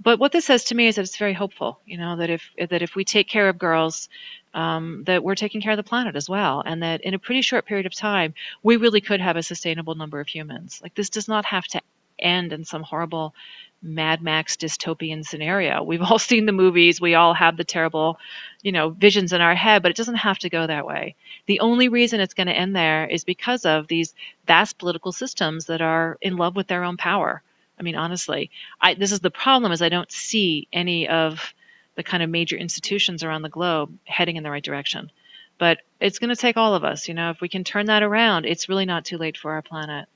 Speaker 2: but what this says to me is that it's very hopeful. You know that if that if we take care of girls, um, that we're taking care of the planet as well, and that in a pretty short period of time, we really could have a sustainable number of humans. Like this does not have to end in some horrible Mad Max dystopian scenario. We've all seen the movies, we all have the terrible, you know, visions in our head, but it doesn't have to go that way. The only reason it's going to end there is because of these vast political systems that are in love with their own power I mean, honestly, I, this is the problem is I don't see any of the kind of major institutions around the globe heading in the right direction. But it's going to take all of us. You know, if we can turn that around, it's really not too late for our planet.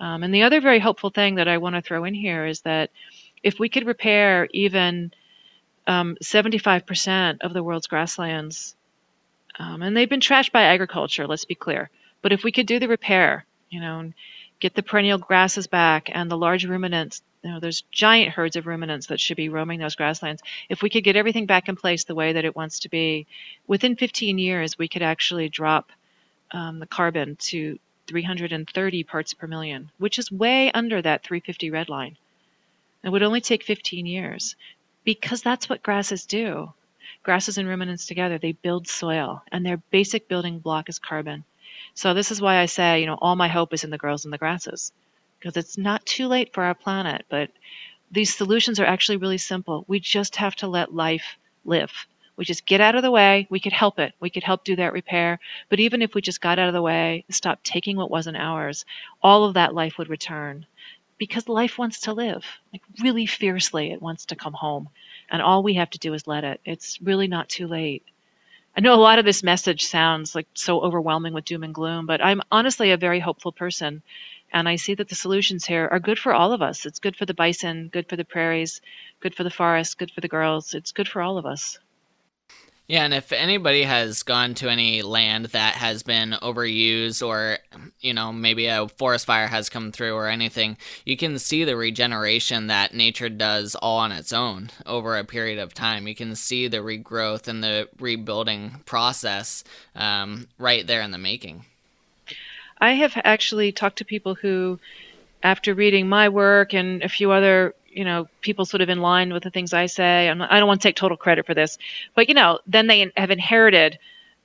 Speaker 2: Um, and the other very hopeful thing that I want to throw in here is that if we could repair even um, 75% of the world's grasslands, um, and they've been trashed by agriculture, let's be clear, but if we could do the repair, you know, get the perennial grasses back and the large ruminants. You know, there's giant herds of ruminants that should be roaming those grasslands. If we could get everything back in place the way that it wants to be, within 15 years, we could actually drop um, the carbon to 330 parts per million, which is way under that 350 red line. It would only take 15 years because that's what grasses do. Grasses and ruminants together, they build soil, and their basic building block is carbon. So this is why I say, you know, all my hope is in the girls in the grasses because it's not too late for our planet, but these solutions are actually really simple. We just have to let life live. We just get out of the way. We could help it. We could help do that repair. But even if we just got out of the way, stopped taking what wasn't ours, all of that life would return. because life wants to live. Like really fiercely, it wants to come home. And all we have to do is let it. It's really not too late. I know a lot of this message sounds like so overwhelming with doom and gloom, but I'm honestly a very hopeful person. And I see that the solutions here are good for all of us. It's good for the bison, good for the prairies, good for the forest, good for the girls. It's good for all of us.
Speaker 1: Yeah, and if anybody has gone to any land that has been overused or, you know, maybe a forest fire has come through or anything, you can see the regeneration that nature does all on its own over a period of time. You can see the regrowth and the rebuilding process um, right there in the making.
Speaker 2: I have actually talked to people who, after reading my work and a few other you know people sort of in line with the things I say. I'm, I don't want to take total credit for this, but you know, then they have inherited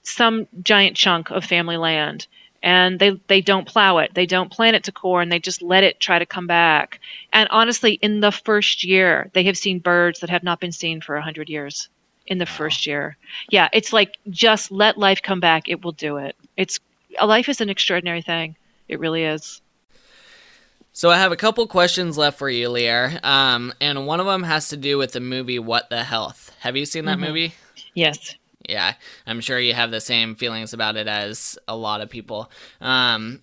Speaker 2: some giant chunk of family land and they they don't plow it. They don't plant it to corn they just let it try to come back. And honestly in the first year they have seen birds that have not been seen for a 100 years in the wow. first year. Yeah it's like just let life come back. It will do it. It's a life is an extraordinary thing. It really is
Speaker 1: so I have a couple questions left for you, Lierre, um, and one of them has to do with the movie What the Health. Have you seen that mm-hmm. movie?
Speaker 2: Yes.
Speaker 1: Yeah, I'm sure you have the same feelings about it as a lot of people. Um,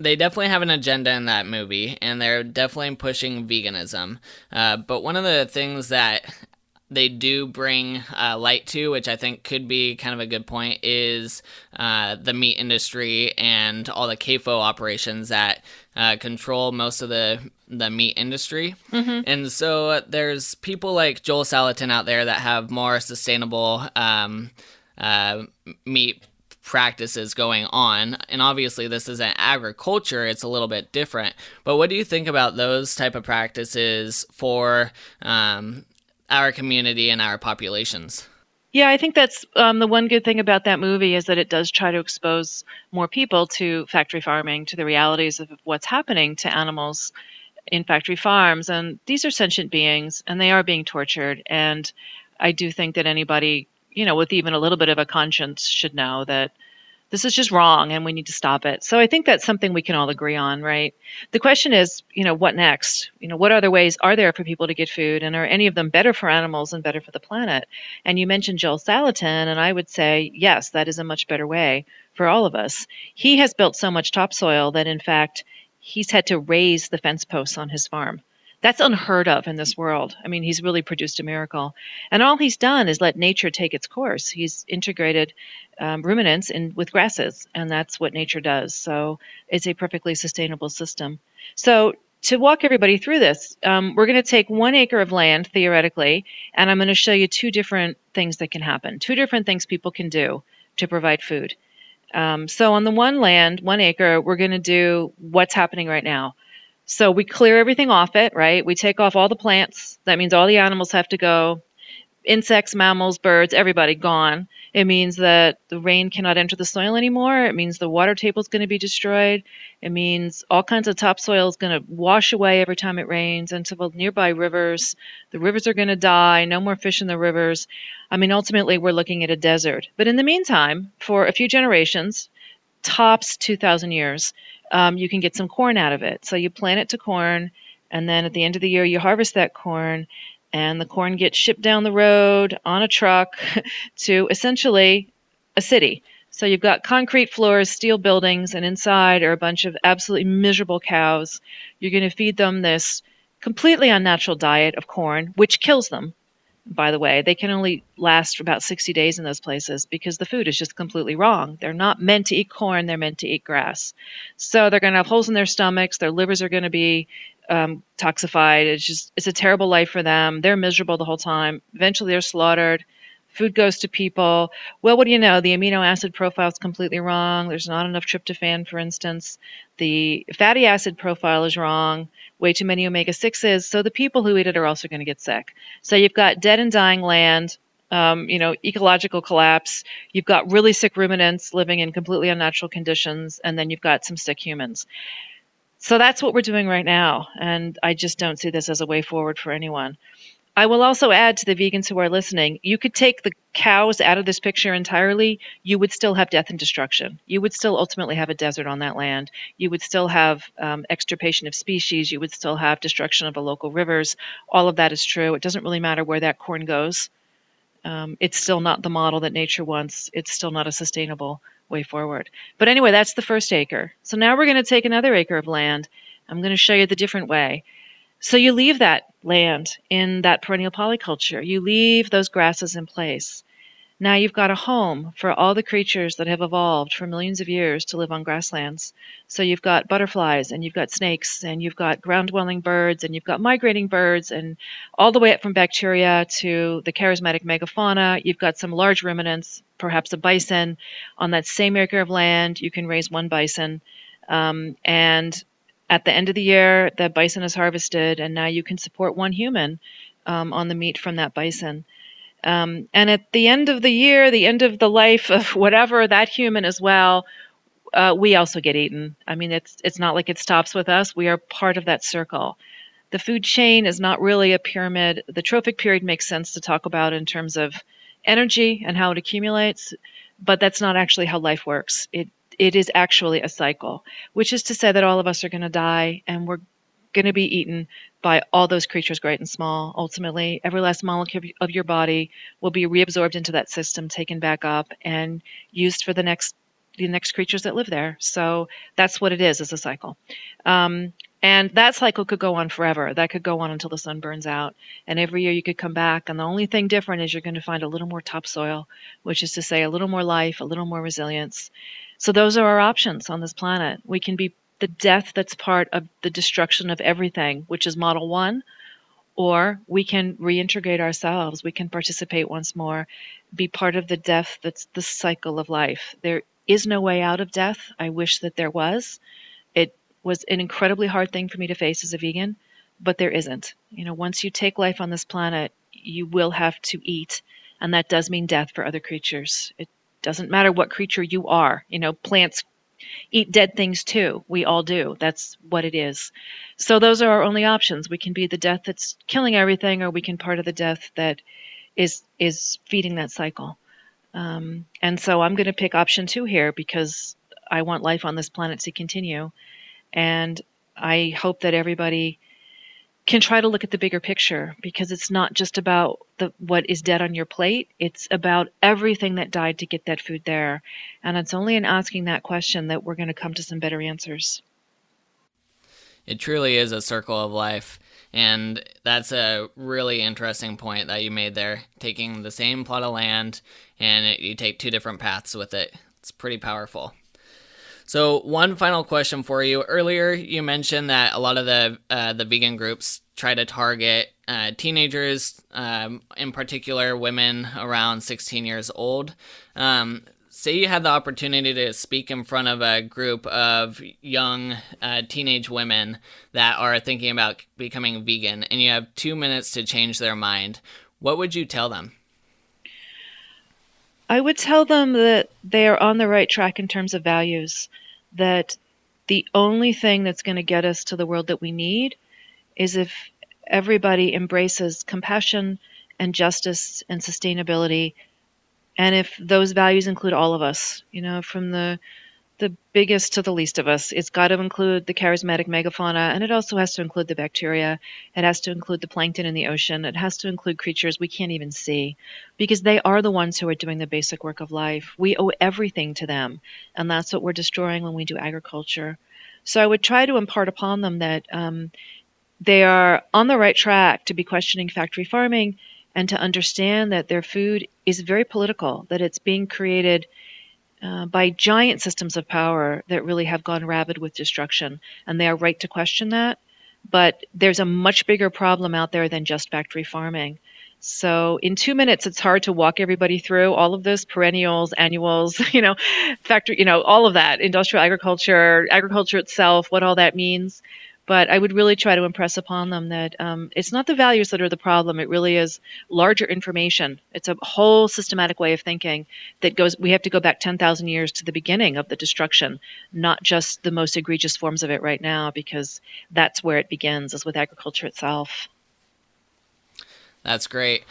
Speaker 1: they definitely have an agenda in that movie, and they're definitely pushing veganism. Uh, but one of the things that they do bring uh, light to, which I think could be kind of a good point, is uh, the meat industry and all the CAFO operations that uh, control most of the the meat industry. Mm-hmm. And so there's people like Joel Salatin out there that have more sustainable um, uh, meat practices going on and obviously this isn't agriculture it's a little bit different but what do you think about those type of practices for um, our community and our populations.
Speaker 2: Yeah, I think that's um, the one good thing about that movie is that it does try to expose more people to factory farming, to the realities of what's happening to animals in factory farms. And these are sentient beings and they are being tortured. And I do think that anybody, you know, with even a little bit of a conscience should know that this is just wrong and we need to stop it. So I think that's something we can all agree on, right? The question is, you know, what next? You know, what other ways are there for people to get food and are any of them better for animals and better for the planet? And you mentioned Joel Salatin and I would say, yes, that is a much better way for all of us. He has built so much topsoil that in fact he's had to raise the fence posts on his farm. That's unheard of in this world. I mean, he's really produced a miracle. And all he's done is let nature take its course. He's integrated um, ruminants in with grasses, and that's what nature does. So it's a perfectly sustainable system. So to walk everybody through this, um, we're going to take one acre of land theoretically, and I'm going to show you two different things that can happen, two different things people can do to provide food. Um, so on the one land, one acre, we're going to do what's happening right now. So we clear everything off it, right? We take off all the plants. That means all the animals have to go. Insects, mammals, birds, everybody gone. It means that the rain cannot enter the soil anymore. It means the water table is going to be destroyed. It means all kinds of topsoil is going to wash away every time it rains into the nearby rivers. The rivers are going to die. No more fish in the rivers. I mean, ultimately, we're looking at a desert. But in the meantime, for a few generations, tops 2,000 years, um, you can get some corn out of it. So you plant it to corn, and then at the end of the year, you harvest that corn, and the corn gets shipped down the road on a truck to essentially a city. So you've got concrete floors, steel buildings, and inside are a bunch of absolutely miserable cows. You're going to feed them this completely unnatural diet of corn, which kills them by the way. They can only last about 60 days in those places because the food is just completely wrong. They're not meant to eat corn, they're meant to eat grass. So they're going to have holes in their stomachs, their livers are going to be um, toxified. It's just, it's a terrible life for them. They're miserable the whole time. Eventually they're slaughtered. Food goes to people. Well, what do you know? The amino acid profile is completely wrong. There's not enough tryptophan, for instance. The fatty acid profile is wrong. Way too many omega 6s. So the people who eat it are also going to get sick. So you've got dead and dying land. Um, you know, ecological collapse. You've got really sick ruminants living in completely unnatural conditions, and then you've got some sick humans. So that's what we're doing right now, and I just don't see this as a way forward for anyone. I will also add to the vegans who are listening you could take the cows out of this picture entirely, you would still have death and destruction. You would still ultimately have a desert on that land. You would still have um, extirpation of species. You would still have destruction of the local rivers. All of that is true. It doesn't really matter where that corn goes. Um, it's still not the model that nature wants. It's still not a sustainable way forward. But anyway, that's the first acre. So now we're going to take another acre of land. I'm going to show you the different way. So you leave that land in that perennial polyculture. You leave those grasses in place. Now you've got a home for all the creatures that have evolved for millions of years to live on grasslands. So you've got butterflies and you've got snakes and you've got ground dwelling birds and you've got migrating birds and all the way up from bacteria to the charismatic megafauna. You've got some large ruminants, perhaps a bison. On that same acre of land, you can raise one bison. Um, and at the end of the year, the bison is harvested, and now you can support one human um, on the meat from that bison. Um, and at the end of the year, the end of the life of whatever that human as well, uh, we also get eaten. I mean, it's it's not like it stops with us. We are part of that circle. The food chain is not really a pyramid. The trophic pyramid makes sense to talk about in terms of energy and how it accumulates, but that's not actually how life works. It it is actually a cycle, which is to say that all of us are going to die and we're going to be eaten by all those creatures, great and small. Ultimately, every last molecule of your body will be reabsorbed into that system, taken back up, and used for the next the next creatures that live there. So that's what it is, is a cycle. Um, and that cycle could go on forever. That could go on until the sun burns out. And every year you could come back. And the only thing different is you're going to find a little more topsoil, which is to say a little more life, a little more resilience. So those are our options on this planet. We can be the death that's part of the destruction of everything, which is model one, or we can reintegrate ourselves. We can participate once more, be part of the death that's the cycle of life. There is no way out of death. I wish that there was. It was an incredibly hard thing for me to face as a vegan, but there isn't. You know, once you take life on this planet, you will have to eat, and that does mean death for other creatures. It doesn't matter what creature you are. You know, plants eat dead things too. We all do. That's what it is. So those are our only options. We can be the death that's killing everything, or we can part of the death that is is feeding that cycle. Um, and so I'm going to pick option two here because I want life on this planet to continue, and I hope that everybody can try to look at the bigger picture because it's not just about the what is dead on your plate. It's about everything that died to get that food there. And it's only in asking that question that we're going to come to some better answers.
Speaker 1: It truly is a circle of life. And that's a really interesting point that you made there taking the same plot of land and it, you take two different paths with it. It's pretty powerful so, one final question for you. Earlier, you mentioned that a lot of the uh, the vegan groups try to target uh, teenagers, um, in particular women around 16 years old. Um, say you had the opportunity to speak in front of a group of young uh, teenage women that are thinking about becoming vegan, and you have two minutes to change their mind. What would you tell them?
Speaker 2: I would tell them that they are on the right track in terms of values, that the only thing that's going to get us to the world that we need is if everybody embraces compassion and justice and sustainability and if those values include all of us you know from the the biggest to the least of us. It's got to include the charismatic megafauna, and it also has to include the bacteria. It has to include the plankton in the ocean. It has to include creatures we can't even see because they are the ones who are doing the basic work of life. We owe everything to them, and that's what we're destroying when we do agriculture. So I would try to impart upon them that um, they are on the right track to be questioning factory farming and to understand that their food is very political, that it's being created uh, by giant systems of power that really have gone rabid with destruction. And they are right to question that. But there's a much bigger problem out there than just factory farming. So in two minutes, it's hard to walk everybody through all of this perennials, annuals, you know, factory, you know, all of that, industrial agriculture, agriculture itself, what all that means. But I would really try to impress upon them that um, it's not the values that are the problem. It really is larger information. It's a whole systematic way of thinking that goes. We have to go back 10,000 years to the beginning of the destruction, not just the most egregious forms of it right now, because that's where it begins, is with agriculture itself.
Speaker 1: That's great.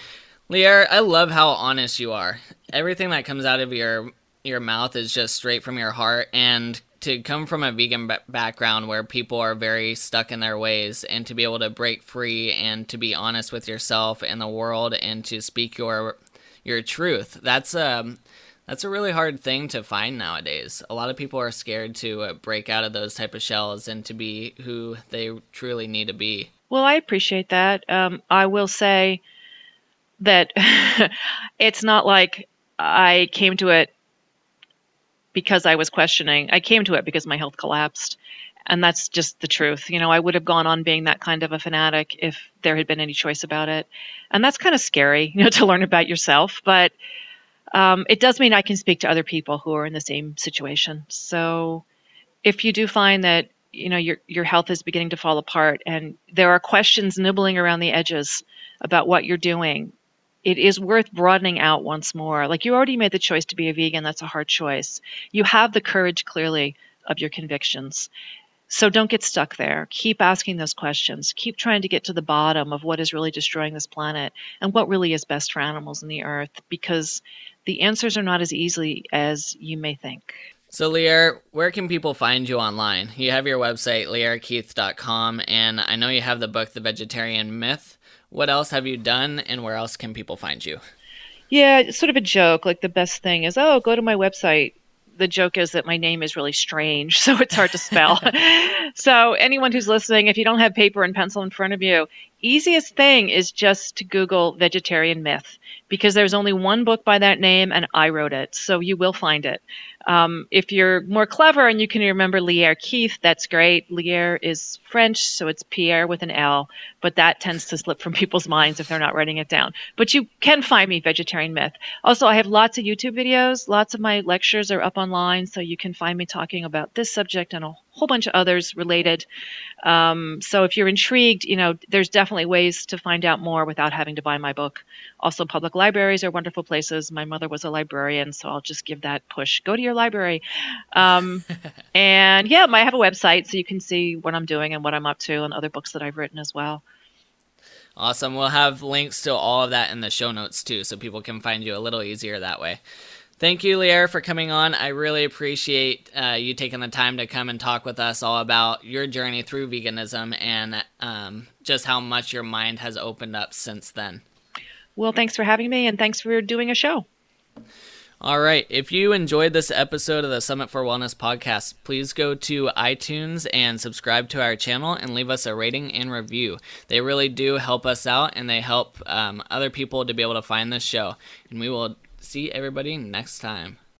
Speaker 1: Lierre, I love how honest you are. Everything that comes out of your your mouth is just straight from your heart and to come from a vegan b- background where people are very stuck in their ways and to be able to break free and to be honest with yourself and the world and to speak your your truth. That's um that's a really hard thing to find nowadays. A lot of people are scared to uh, break out of those type of shells and to be who they truly need to be.
Speaker 2: Well, I appreciate that. Um, I will say that it's not like I came to it because I was questioning. I came to it because my health collapsed. And that's just the truth. You know, I would have gone on being that kind of a fanatic if there had been any choice about it. And that's kind of scary, you know, to learn about yourself. But um, it does mean I can speak to other people who are in the same situation. So if you do find that you know your your health is beginning to fall apart and there are questions nibbling around the edges about what you're doing it is worth broadening out once more. Like you already made the choice to be a vegan. That's a hard choice. You have the courage clearly of your convictions. So don't get stuck there. Keep asking those questions. Keep trying to get to the bottom of what is really destroying this planet and what really is best for animals in the earth because the answers are not as easy as you may think.
Speaker 1: So, Lierre, where can people find you online? You have your website, lierrekeith.com, and I know you have the book, The Vegetarian Myth. What else have you done, and where else can people find you?
Speaker 2: Yeah, it's sort of a joke. Like, the best thing is, oh, go to my website. The joke is that my name is really strange, so it's hard to spell. so, anyone who's listening, if you don't have paper and pencil in front of you, easiest thing is just to Google vegetarian myth because there's only one book by that name and I wrote it. So you will find it. Um, if you're more clever and you can remember Lierre Keith, that's great. Lierre is French, so it's Pierre with an L, but that tends to slip from people's minds if they're not writing it down. But you can find me, Vegetarian Myth. Also, I have lots of YouTube videos. Lots of my lectures are up online, so you can find me talking about this subject and a whole bunch of others related. Um, so if you're intrigued, you know, there's definitely ways to find out more without having to buy my book. Also, public libraries are wonderful places. My mother was a librarian, so I'll just give that push. Go to your library. Um, and yeah, I have a website so you can see what I'm doing and what I'm up to and other books that I've written as well.
Speaker 1: Awesome. We'll have links to all of that in the show notes too, so people can find you a little easier that way. Thank you, Lierre, for coming on. I really appreciate uh, you taking the time to come and talk with us all about your journey through veganism and um, just how much your mind has opened up since then.
Speaker 2: Well, thanks for having me, and thanks for doing a show.
Speaker 1: All right. If you enjoyed this episode of the Summit for Wellness podcast, please go to iTunes and subscribe to our channel and leave us a rating and review. They really do help us out and they help um, other people to be able to find this show. And we will see everybody next time.